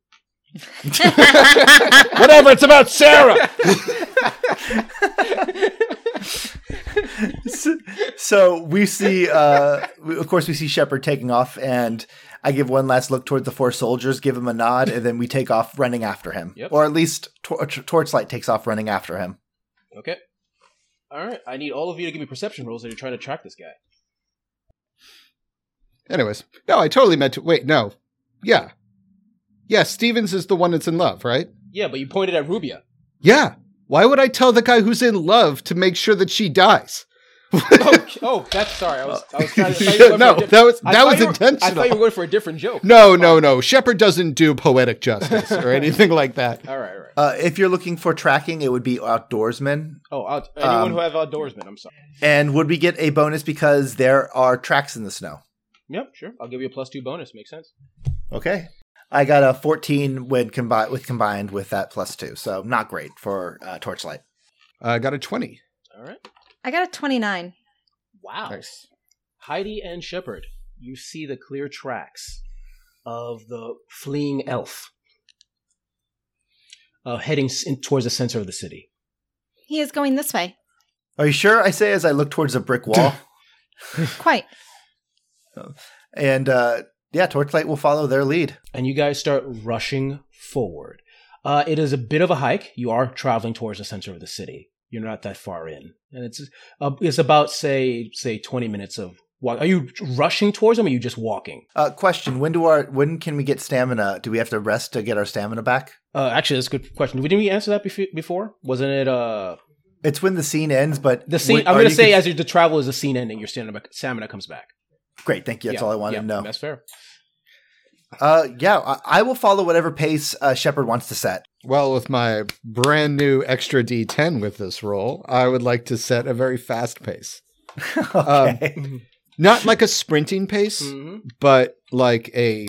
(laughs) Whatever, it's about Sarah. (laughs) so, so we see, uh, of course, we see Shepard taking off, and I give one last look towards the four soldiers, give him a nod, and then we take off running after him. Yep. Or at least Tor- Torchlight takes off running after him. Okay. All right. I need all of you to give me perception rolls that you're trying to track this guy. Anyways, no, I totally meant to. Wait, no. Yeah. Yeah, Stevens is the one that's in love, right? Yeah, but you pointed at Rubia. Yeah. Why would I tell the guy who's in love to make sure that she dies? (laughs) oh, oh, that's sorry. I was, I was trying to. (laughs) I thought you were going no, diff- that was that was were- intentional. I thought you were going for a different joke. no, no, no. Shepard doesn't do poetic justice or (laughs) anything like that. All right, all right. Uh, if you're looking for tracking, it would be outdoorsmen. Oh, out, anyone Um, who have outdoorsmen. I'm sorry. And would we get a bonus because there are tracks in the snow? Yep, sure. I'll give you a plus two bonus. Makes sense. Okay. I got a 14 when combined with combined with that plus two, so not great for uh, Torchlight. I got a 20. All right. I got a 29. Wow. Nice. Heidi and Shepard, you see the clear tracks of the fleeing elf uh, heading in, towards the center of the city. He is going this way. Are you sure? I say as I look towards a brick wall. (laughs) Quite. and uh, yeah, Torchlight will follow their lead. And you guys start rushing forward. Uh, it is a bit of a hike. You are traveling towards the center of the city. You're not that far in, and it's uh, it's about say say 20 minutes of walk. Are you rushing towards them? Or are you just walking? Uh, question: When do our when can we get stamina? Do we have to rest to get our stamina back? Uh, actually, that's a good question. Didn't we answer that bef- before? Wasn't it uh It's when the scene ends, but the scene? when- I'm going to say can- as you the travel is the scene ending, your stamina stamina comes back. great. Thank you. That's Yeah, all I wanted yeah, to know. That's fair. Uh, yeah, I, I will follow whatever pace uh, Shepard wants to set. Well, with my brand new extra D10 with this roll, I would like to set a very fast pace. (laughs) okay. Not like a sprinting pace, Mhm. but like a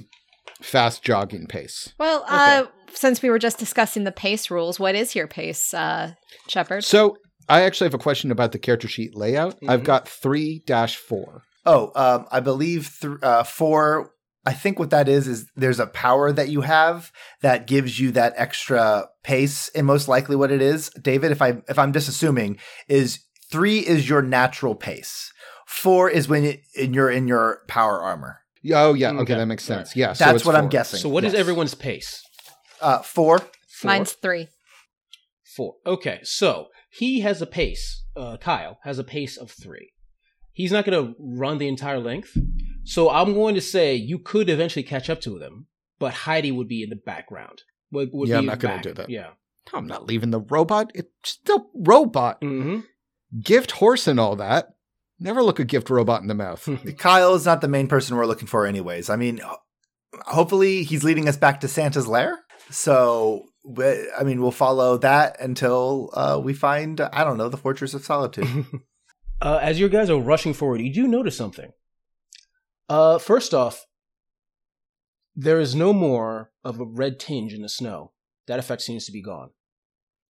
fast jogging pace. Well, uh, since we were just discussing the pace rules, what is your pace, uh, Shepard? So I actually have a question about the character sheet layout. I've Mhm. got 3 4. Oh, um, I believe th- uh, four. I think what that is is there's a power that you have that gives you that extra pace, and most likely what it is, David. If I if I'm just assuming, is three is your natural pace. Four is when it, in you're in your power armor. Oh, yeah. Okay, Okay, that makes all sense. Yeah. so That's it's what I'm guessing. So what is Yes. everyone's pace? Uh, four. Four. Mine's three. Four. Okay, so he has a pace. Uh, Kyle has a pace of three. He's not going to run the entire length. So I'm going to say you could eventually catch up to them, but Heidi would be in the background. Would, would Yeah, be I'm not gonna do that. Yeah. I'm not leaving the robot. It's still robot. Mm-hmm. Gift horse and all that. Never look a gift robot in the mouth. (laughs) Kyle is not the main person we're looking for, anyways. I mean, hopefully he's leading us back to Santa's lair. So, I mean, we'll follow that until uh, we find, I don't know, the Fortress of Solitude. (laughs) uh, as you guys are rushing forward, you do notice something. Uh, first off, there is no more of a red tinge in the snow. That effect seems to be gone.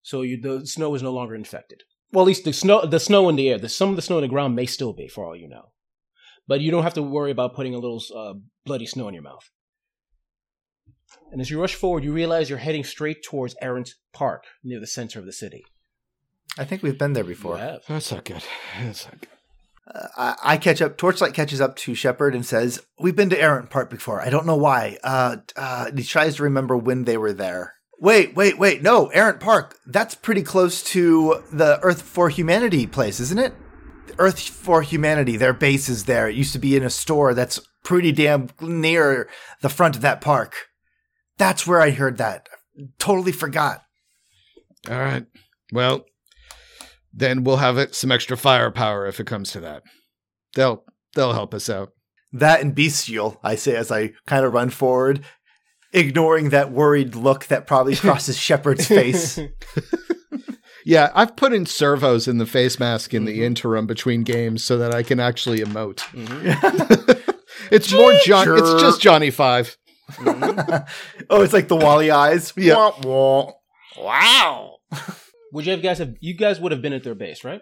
So you, the snow is no longer infected. Well, at least the snow, the snow in the air, the, some of the snow in the ground may still be, for all you know. But you don't have to worry about putting a little uh, bloody snow in your mouth. And as you rush forward, you realize you're heading straight towards Errant Park, near the center of the city. I think we've been there before. You have. That's not good. That's not good. Uh, I, I catch up. Torchlight catches up to Shepard and says, "We've been to Errant Park before. I don't know why." Uh, uh, he tries to remember when they were there. Wait, wait, wait! No, Errant Park. That's pretty close to the Earth for Humanity place, isn't it? Earth for Humanity. Their base is there. It used to be in a store that's pretty damn near the front of that park. That's where I heard that. Totally forgot. All right. Well, then we'll have it some extra firepower if it comes to that. They'll they'll help us out. That and bestial, I say as I kind of run forward, ignoring that worried look that probably (laughs) crosses Shepard's face. (laughs) Yeah, I've put in servos in the face mask in the mm-hmm. interim between games so that I can actually emote. Mm-hmm. (laughs) it's more John. It's just Johnny Five. Mm-hmm. oh, it's like the WALL-E eyes. Yeah. Wow. Would you have guys have you guys would have been at their base, right?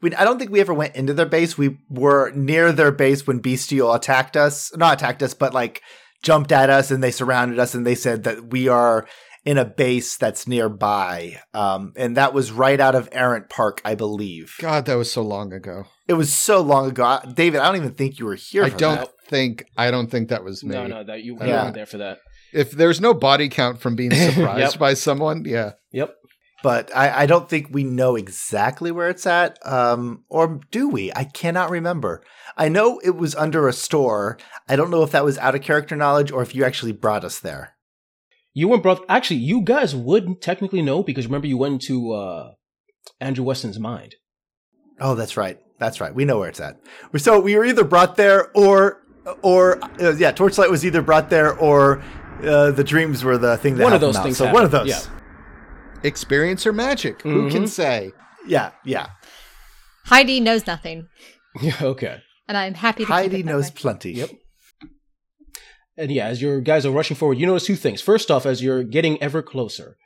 We, I don't think we ever went into their base. We were near their base when Bestial attacked us. Not attacked us, but like jumped at us and they surrounded us and they said that we are in a base that's nearby. Um, and that was right out of Errant Park, I believe. God, that was so long ago. It was so long ago. I- David, I don't even think you were here. I for don't that. think I don't think that was me. No, no, that you, you Yeah. weren't there for that. If there's no body count from being (laughs) surprised Yep. by someone, yeah. Yep. But I, I don't think we know exactly where it's at. Um, or do we? I cannot remember. I know it was under a store. I don't know if that was out of character knowledge or if you actually brought us there. You weren't brought. Actually, you guys would technically know because remember you went into uh, Andrew Weston's mind. Oh, that's right. That's right. We know where it's at. So we were either brought there or, or uh, yeah, Torchlight was either brought there or uh, the dreams were the thing that One of those things So one of those. yeah. Experience or magic? Who can Mhm. say? Yeah, yeah. Heidi knows nothing, (laughs) Yeah. Okay. and I'm happy to Heidi knows way. plenty. Yep. And yeah, as your guys are rushing forward, you notice two things. First off, as you're getting ever closer,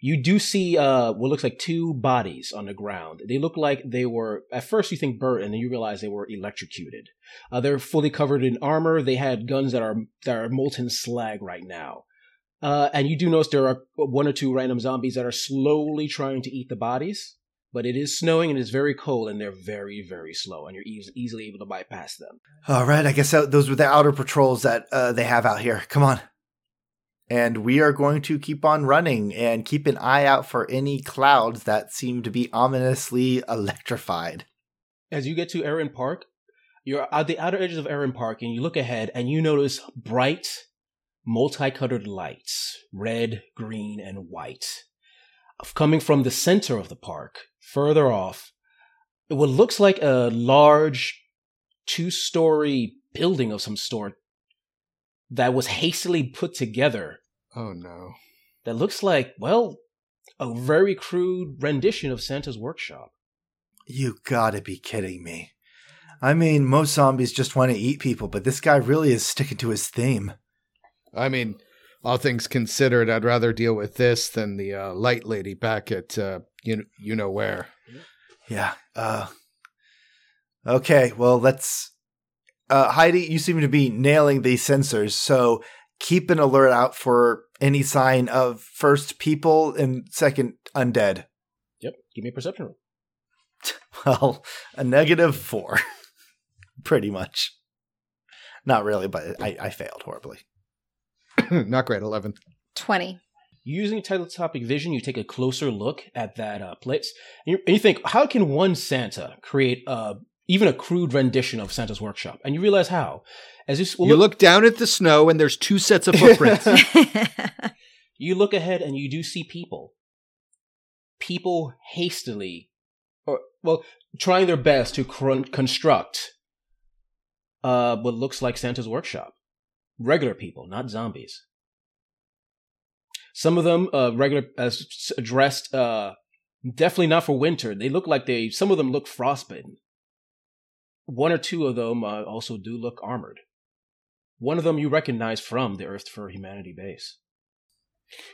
you do see uh, what looks like two bodies on the ground. They look like they were, at first you think burnt, and then you realize they were electrocuted. Uh, they're fully covered in armor. They had guns that are, that are molten slag right now. Uh, and you do notice there are one or two random zombies that are slowly trying to eat the bodies. But it is snowing and it's very cold, and they're very, very slow, and you're eas- easily able to bypass them. All right, I guess those were the outer patrols that uh, they have out here. Come on. And we are going to keep on running and keep an eye out for any clouds that seem to be ominously electrified. as you get to Erin Park, you're at the outer edges of Erin Park and you look ahead and you notice bright, multicolored lights red, green, and white coming from the center of the park. Further off, what looks like a large two story building of some sort that was hastily put together Oh no. that looks like, well, a very crude rendition of Santa's workshop. You gotta be kidding me. I mean, most zombies just want to eat people, but this guy really is sticking to his theme. I mean, all things considered, I'd rather deal with this than the uh, light lady back at uh, you you know where. Yeah. Uh, okay, well, let's. Uh, Heidi, you seem to be nailing these sensors, so keep an alert out for any sign of first people and second undead. Yep, give me a perception roll. (laughs) Well, a negative four. (laughs) Pretty much. Not really, but I, I failed horribly. (laughs) Not great. Eleven. Twenty. Using telescopic vision, you take a closer look at that uh, place, and you, and you think, how can one Santa create uh, even a crude rendition of Santa's workshop? And you realize how. As you, s- you look down at the snow, and there's two sets of footprints. (laughs) (laughs) you look ahead and you do see people. People hastily, or well, trying their best to cr- construct uh, what looks like Santa's workshop. Regular people, not zombies. Some of them, uh, regular, as s- dressed, uh, definitely not for winter. They look like they. Some of them look frostbitten. One or two of them uh, also do look armored. One of them you recognize from the Earth for Humanity base.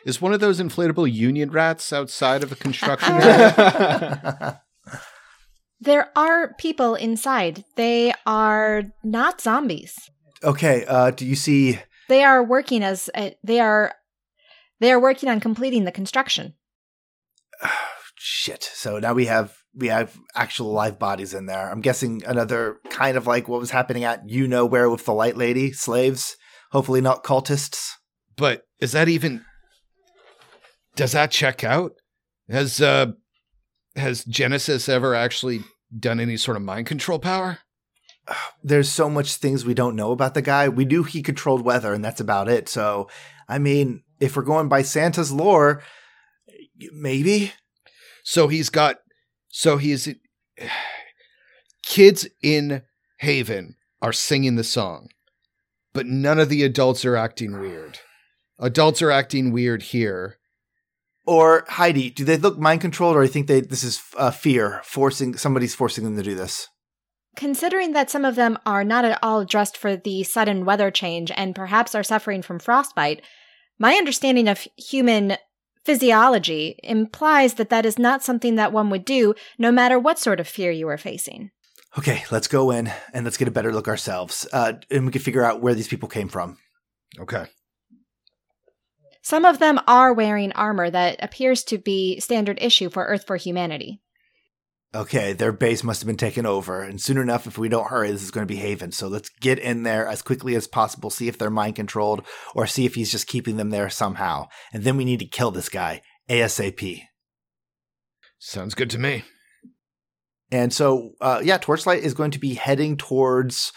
Is one of those inflatable union rats outside of a construction (laughs) area? there are people inside. They are not zombies. Okay, uh, do you see. They are working as uh, they are. They are working on completing the construction. (sighs) Shit. So now we have we have actual live bodies in there. I'm guessing another kind of like what was happening at you know where with the light lady slaves. Hopefully not cultists. but is that even? Does that check out? Has uh, has Genesis ever actually done any sort of mind control power? (sighs) There's so much things we don't know about the guy. We knew he controlled weather, and that's about it. So, I mean, if we're going by Santa's lore, maybe. So he's got. So he's. (sighs) Kids in Haven are singing the song, but none of the adults are acting weird. Adults are acting weird here. Or Heidi, do they look mind controlled, or do you think they this is uh, fear forcing somebody's forcing them to do this? Considering that some of them are not at all dressed for the sudden weather change and perhaps are suffering from frostbite, my understanding of human physiology implies that that is not something that one would do no matter what sort of fear you are facing. Okay, let's go in and let's get a better look ourselves, uh, and we can figure out where these people came from. Okay. Some of them are wearing armor that appears to be standard issue for Earth for Humanity. Okay, their base must have been taken over, and soon enough, if we don't hurry, this is going to be Haven. So let's get in there as quickly as possible, see if they're mind controlled, or see if he's just keeping them there somehow. And then we need to kill this guy ASAP. Sounds good to me. And so, uh, yeah, Torchlight is going to be heading towards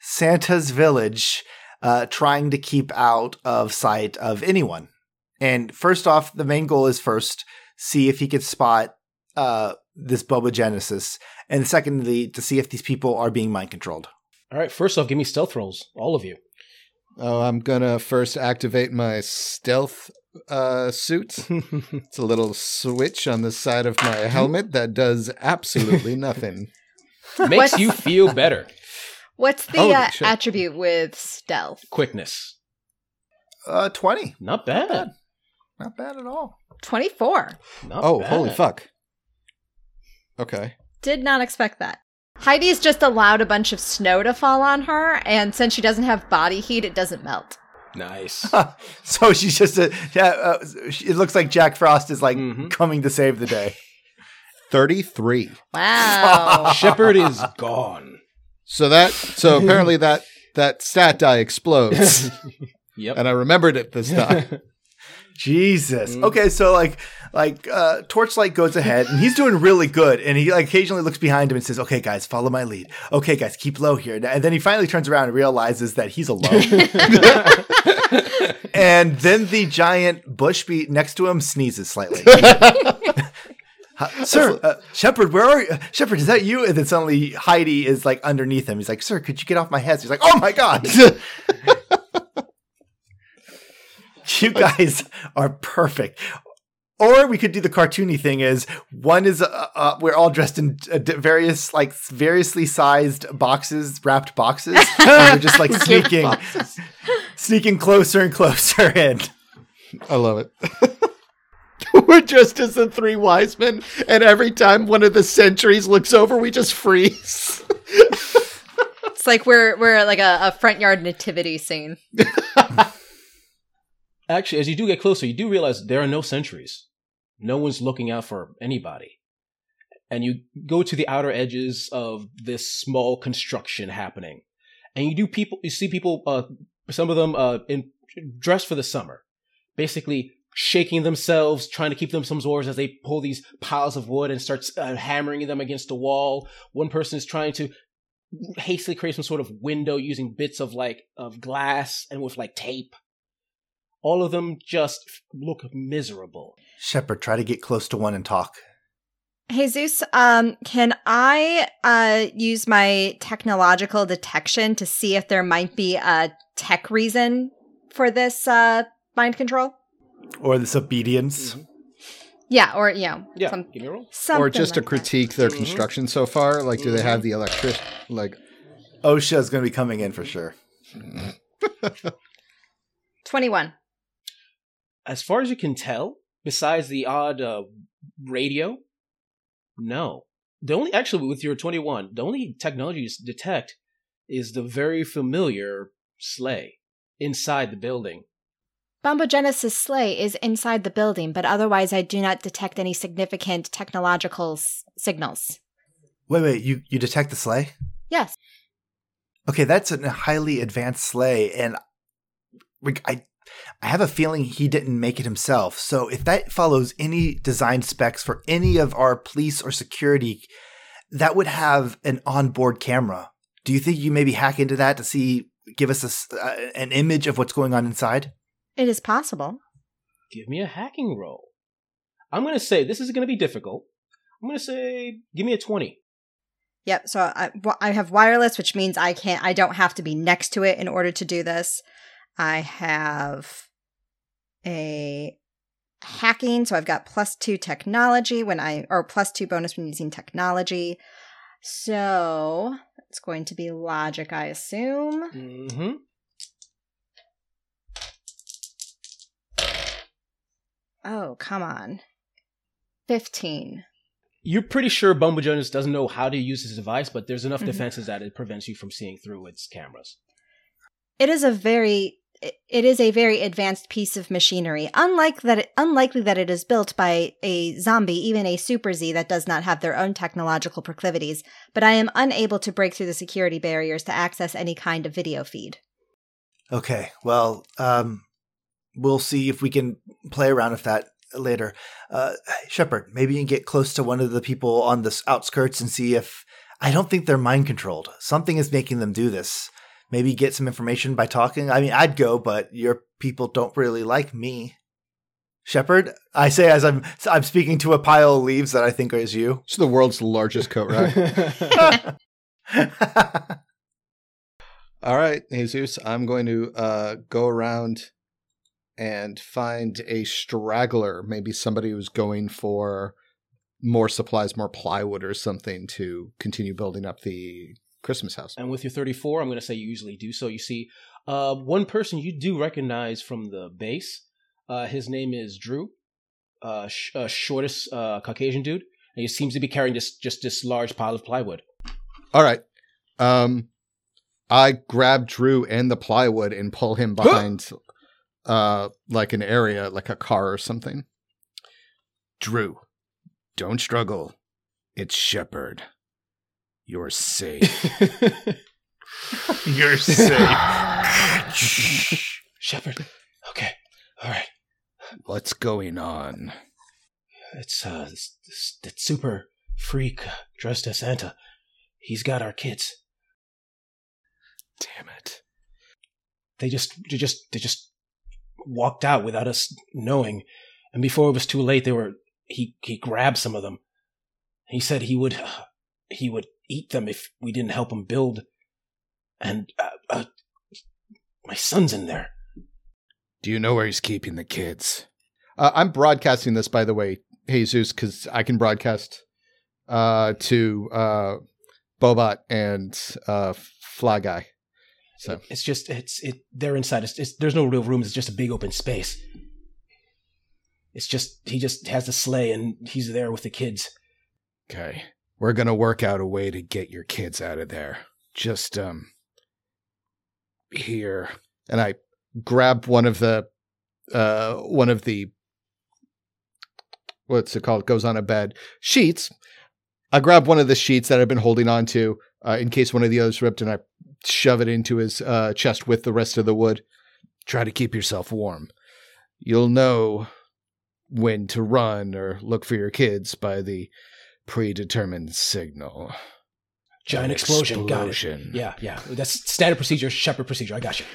Santa's village, uh, trying to keep out of sight of anyone. And first off, the main goal is first see if he could spot uh, this Bombogenesis, and secondly, to see if these people are being mind controlled. All right, first off, give me stealth rolls, all of you. Oh, I'm gonna first activate my stealth uh, suit. (laughs) it's a little switch on the side of my helmet that does absolutely (laughs) nothing. Makes What's- you feel better. What's the Holy uh, shit. attribute with stealth? Quickness. Uh, 20. Not bad. Not bad at all. 24. Not oh, bad. holy fuck. Okay. Did not expect that. Heidi's just allowed a bunch of snow to fall on her, and since she doesn't have body heat, it doesn't melt. Nice. (laughs) so she's just a. Yeah, uh, it looks like Jack Frost is like Mhm. coming to save the day. (laughs) 33. Wow. (laughs) Shepard is gone. So that so apparently that that stat die explodes. Yep. and I remembered it this time. Jesus. Mm. Okay, so like like uh Torchlight goes ahead and he's doing really good and he like occasionally looks behind him and says, "Okay guys, follow my lead. Okay guys, keep low here." And then he finally turns around and realizes that he's alone. (laughs) and then the giant bush beat next to him sneezes slightly. (laughs) Sir, uh, Shepard, where are you? Shepard, is that you? And then suddenly Heidi is like underneath him. He's like, Sir, could you get off my head? He's like, Oh my God. (laughs) (laughs) you guys are perfect. Or we could do the cartoony thing: is one is uh, uh, we're all dressed in uh, various like variously sized boxes, wrapped boxes, (laughs) and we're just like sneaking, (laughs) sneaking closer and closer in. I love it. We're just as the three wise men, and every time one of the sentries looks over, we just freeze. it's like we're we're like a, a front yard nativity scene. Actually, as you do get closer, you do realize there are no sentries. No one's looking out for anybody. And you go to the outer edges of this small construction happening. And you do people, you see people, uh, some of them, uh, in, dressed for the summer. Basically shaking themselves, trying to keep themselves warm as they pull these piles of wood and start uh, hammering them against the wall. One person is trying to hastily create some sort of window using bits of like, of glass and with like tape all of them just look miserable. Shepard, try to get close to one and talk. Jesus, um, can I uh use my technological detection to see if there might be a tech reason for this uh mind control? Or this obedience. Mhm. Yeah, or you know, Yeah, some, give me a roll. something or just to like that. critique their Mhm. construction so far. Like, do they have the electric? Like, OSHA is going to be coming in for sure. Twenty-one. As far as you can tell, besides the odd uh, radio, no. The only actually with your twenty one, the only technology you detect is the very familiar sleigh inside the building. Bombogenesis sleigh is inside the building, but otherwise I do not detect any significant technological s- signals. Wait, wait, you, you detect the sleigh? Yes. Okay, that's a highly advanced sleigh, and we- I, I have a feeling he didn't make it himself. So if that follows any design specs for any of our police or security, that would have an onboard camera. Do you think you maybe hack into that to see, give us a s uh, an image of what's going on inside? It is possible. Give me a hacking roll. I'm gonna say this is gonna be difficult. I'm gonna say give me a twenty. Yep. So I, I have wireless, which means I can't. I don't have to be next to it in order to do this. I have a hacking, so I've got plus two technology when I or plus two bonus when using technology. So it's going to be logic, I assume. Mm-hmm. Oh, come on. Fifteen. You're pretty sure Bombogenesis doesn't know how to use his device, but there's enough Mhm. defenses that it prevents you from seeing through its cameras. It is a very it- is a very advanced piece of machinery. Unlike that, unlikely that it is built by a zombie, even a super Z that does not have their own technological proclivities. But I am unable to break through the security barriers to access any kind of video feed. Okay, well, um, we'll see if we can play around with that later. Uh, Shepard, maybe you can get close to one of the people on the outskirts and see if. I don't think they're mind controlled. Something is making them do this. Maybe get some information by talking. I mean, I'd go, but your people don't really like me. Shepard, I say as I'm I'm speaking to a pile of leaves that I think is you. It's the world's largest coat rack. (laughs) (laughs) All right, Jesus, I'm going to uh, go around and find a straggler, maybe somebody who's going for more supplies, more plywood or something to continue building up the Christmas house. And with your 34, I'm going to say you usually do so. You see, uh, one person you do recognize from the base. Uh, his name is Drew, uh, sh- uh, shortest uh, Caucasian dude, and he seems to be carrying this just this large pile of plywood. All right. Um, I grab Drew and the plywood and pull him behind, uh, like an area, like a car or something. Drew, don't struggle. It's Shepard. You're safe. You're (laughs) safe. Shepard. Okay. All right. What's going on? It's uh this, this, that super freak uh, dressed as Santa. He's got our kids. Damn it. They just they just they just walked out without us knowing. And before it was too late, they were he he grabbed some of them. He said he would uh, he would eat them if we didn't help him build. And uh, uh, my son's in there. Do you know where he's keeping the kids? Uh, I'm broadcasting this, by the way, Jesus, because I can broadcast uh, to uh, Bobot and uh, Fly Guy. So It's just it's it. They're inside. It's, it's there's no real rooms. It's just a big open space. It's just he just has the sleigh and he's there with the kids. Okay. We're going to work out a way to get your kids out of there. Just, um, here. And I grab one of the, uh, one of the, what's it called? Goes on a bed. Sheets. I grab one of the sheets that I've been holding on to, uh, in case one of the others ripped and I shove it into his, uh, chest with the rest of the wood. Try to keep yourself warm. You'll know when to run or look for your kids by the predetermined signal. Giant An explosion. Got it. Yeah, yeah. That's standard procedure. Shepard procedure. I got you.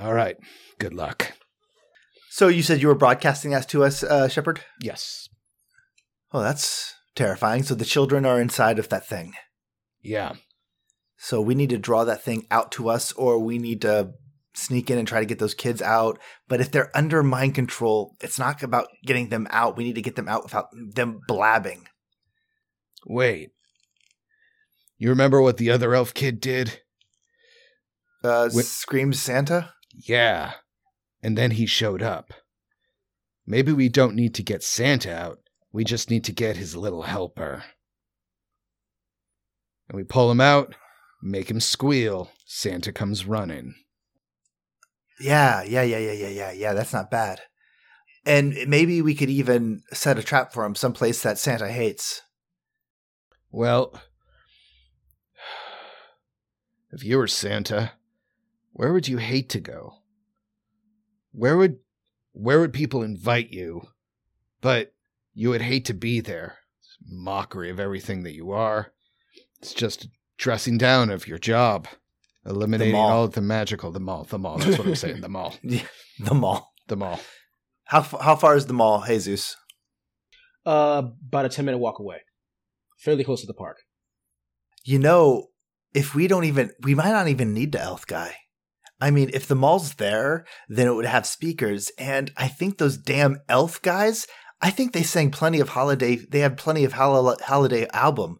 All right. Good luck. so you said you were broadcasting that to us, uh, Shepard? Yes. Oh, that's terrifying. So the children are inside of that thing. Yeah. So we need to draw that thing out to us, or we need to sneak in and try to get those kids out. But if they're under mind control, it's not about getting them out. We need to get them out without them blabbing. Wait. You remember what the other elf kid did? Uh, Wh- screams Santa. Yeah. And then he showed up. Maybe we don't need to get Santa out. We just need to get his little helper. And we pull him out, make him squeal. Santa comes running. Yeah, yeah, yeah, yeah, yeah, yeah, yeah. That's not bad. And maybe we could even set a trap for him someplace that Santa hates. Well, if you were Santa, where would you hate to go? Where would where would people invite you, but you would hate to be there? It's mockery of everything that you are. It's just dressing down of your job, eliminating mall. all of the magical. The mall, the mall. That's what I'm saying. The mall, (laughs) The mall. the mall. How f- how far is the mall, Jesus? Uh, about a ten minute walk away, fairly close to the park. You know, if we don't even, we might not even need the elf guy. I mean, if the mall's there, then it would have speakers. And I think those damn elf guys, I think they sang plenty of holiday, they had plenty of hol- holiday album.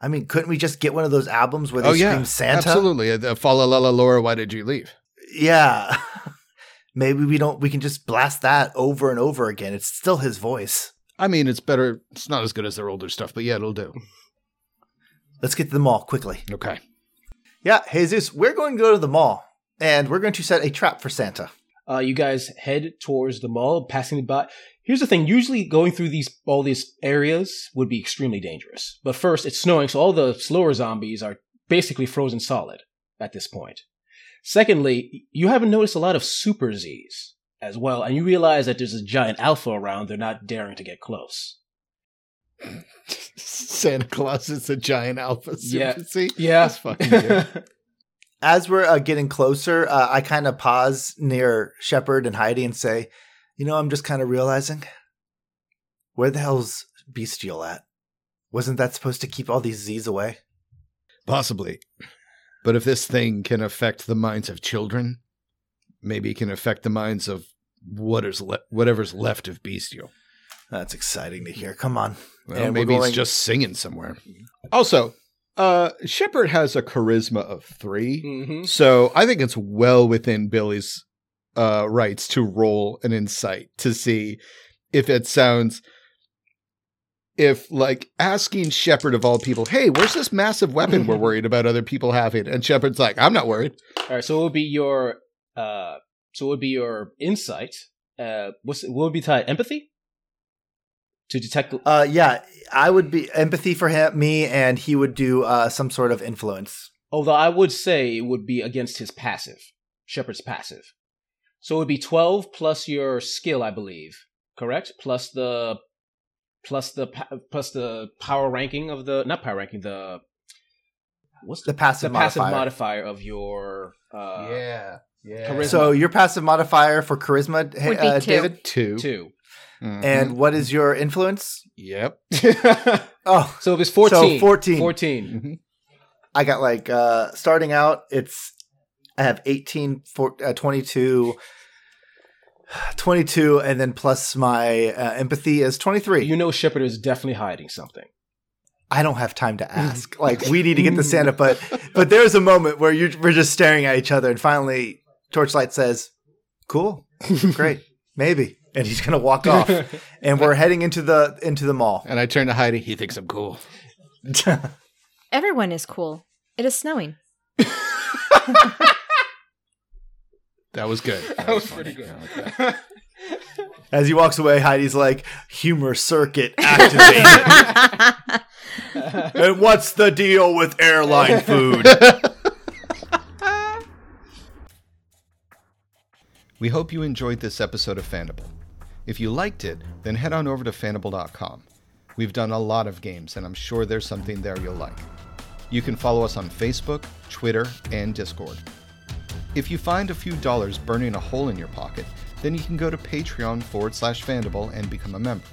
I mean, couldn't we just get one of those albums where they oh scream yeah, Santa? absolutely. Uh, The Fa la la la Laura, why did you leave? Yeah. (laughs) Maybe we don't, we can just blast that over and over again. It's still his voice. I mean, it's better. It's not as good as their older stuff, but yeah, it'll do. Let's get to the mall quickly. Okay. Yeah, Jesus, we're going to go to the mall and we're going to set a trap for Santa. Uh, you guys head towards the mall, passing by. Here's the thing: usually going through these all these areas would be extremely dangerous. But first, it's snowing, so all the slower zombies are basically frozen solid at this point. Secondly, you haven't noticed a lot of super Z's as well, and you realize that there's a giant alpha around. They're not daring to get close. (laughs) Santa Claus is a giant alpha super Yeah. Z. Yeah. That's fucking good. (laughs) As we're uh, getting closer, uh, I kind of pause near Shepard and Heidi and say, "You know, I'm just kind of realizing, where the hell's Bestial at? Wasn't that supposed to keep all these Z's away?" Possibly. But if this thing can affect the minds of children, maybe it can affect the minds of what is le- whatever's left of Bestial. That's exciting to hear. Come on. Well, And maybe going- he's just singing somewhere. Also, uh, Shepard has a charisma of 3 mm-hmm. So I think it's well within Billy's uh, rights to roll an insight to see if it sounds. If, like, asking Shepard of all people, hey, where's this massive weapon we're (laughs) worried about other people having? And Shepard's like, I'm not worried. All right, so it would be your uh, so it would be your insight. Uh, what's what would be tied? Empathy to detect. Uh, yeah, I would be empathy for him, me, and he would do uh, some sort of influence. Although I would say it would be against his passive, Shepard's passive. So it would be twelve plus your skill, I believe. Correct? Plus the plus the plus the power ranking of the not power ranking the what's The passive the passive modifier. modifier of your uh, yeah. Charisma. So your passive modifier for charisma, Would uh, two. David, Two. two. Mhm. and what is your influence? yep. (laughs) Oh, so if it's fourteen, So 14. 14. Mhm. I got like uh starting out. It's I have 18, four, uh, 22, 22, and then plus my uh, empathy is twenty three. You know Shepard is definitely hiding something. I don't have time to ask. (laughs) like we need to get the Santa, but but there's a moment where you we're just staring at each other, and finally Torchlight says, "Cool, (laughs) great, maybe," and he's gonna walk off, (laughs) and we're heading into the into the mall. And I turn to Heidi. He thinks I'm cool. (laughs) Everyone is cool. It is snowing. That was good. That was funny. pretty good. Like. As he walks away, Heidi's like, "Humor circuit activated." and what's the deal with airline food? We hope you enjoyed this episode of Fandible. If you liked it, then head on over to fandible.com. We've done a lot of games, and I'm sure there's something there you'll like. You can follow us on Facebook, Twitter, and Discord. If you find a few dollars burning a hole in your pocket, then you can go to Patreon forward slash Fandible and become a member.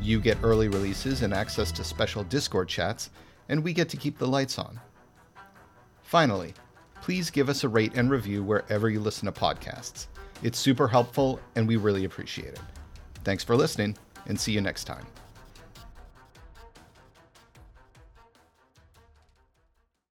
You get early releases and access to special Discord chats, and we get to keep the lights on. Finally, please give us a rate and review wherever you listen to podcasts. It's super helpful, and we really appreciate it. Thanks for listening, and see you next time.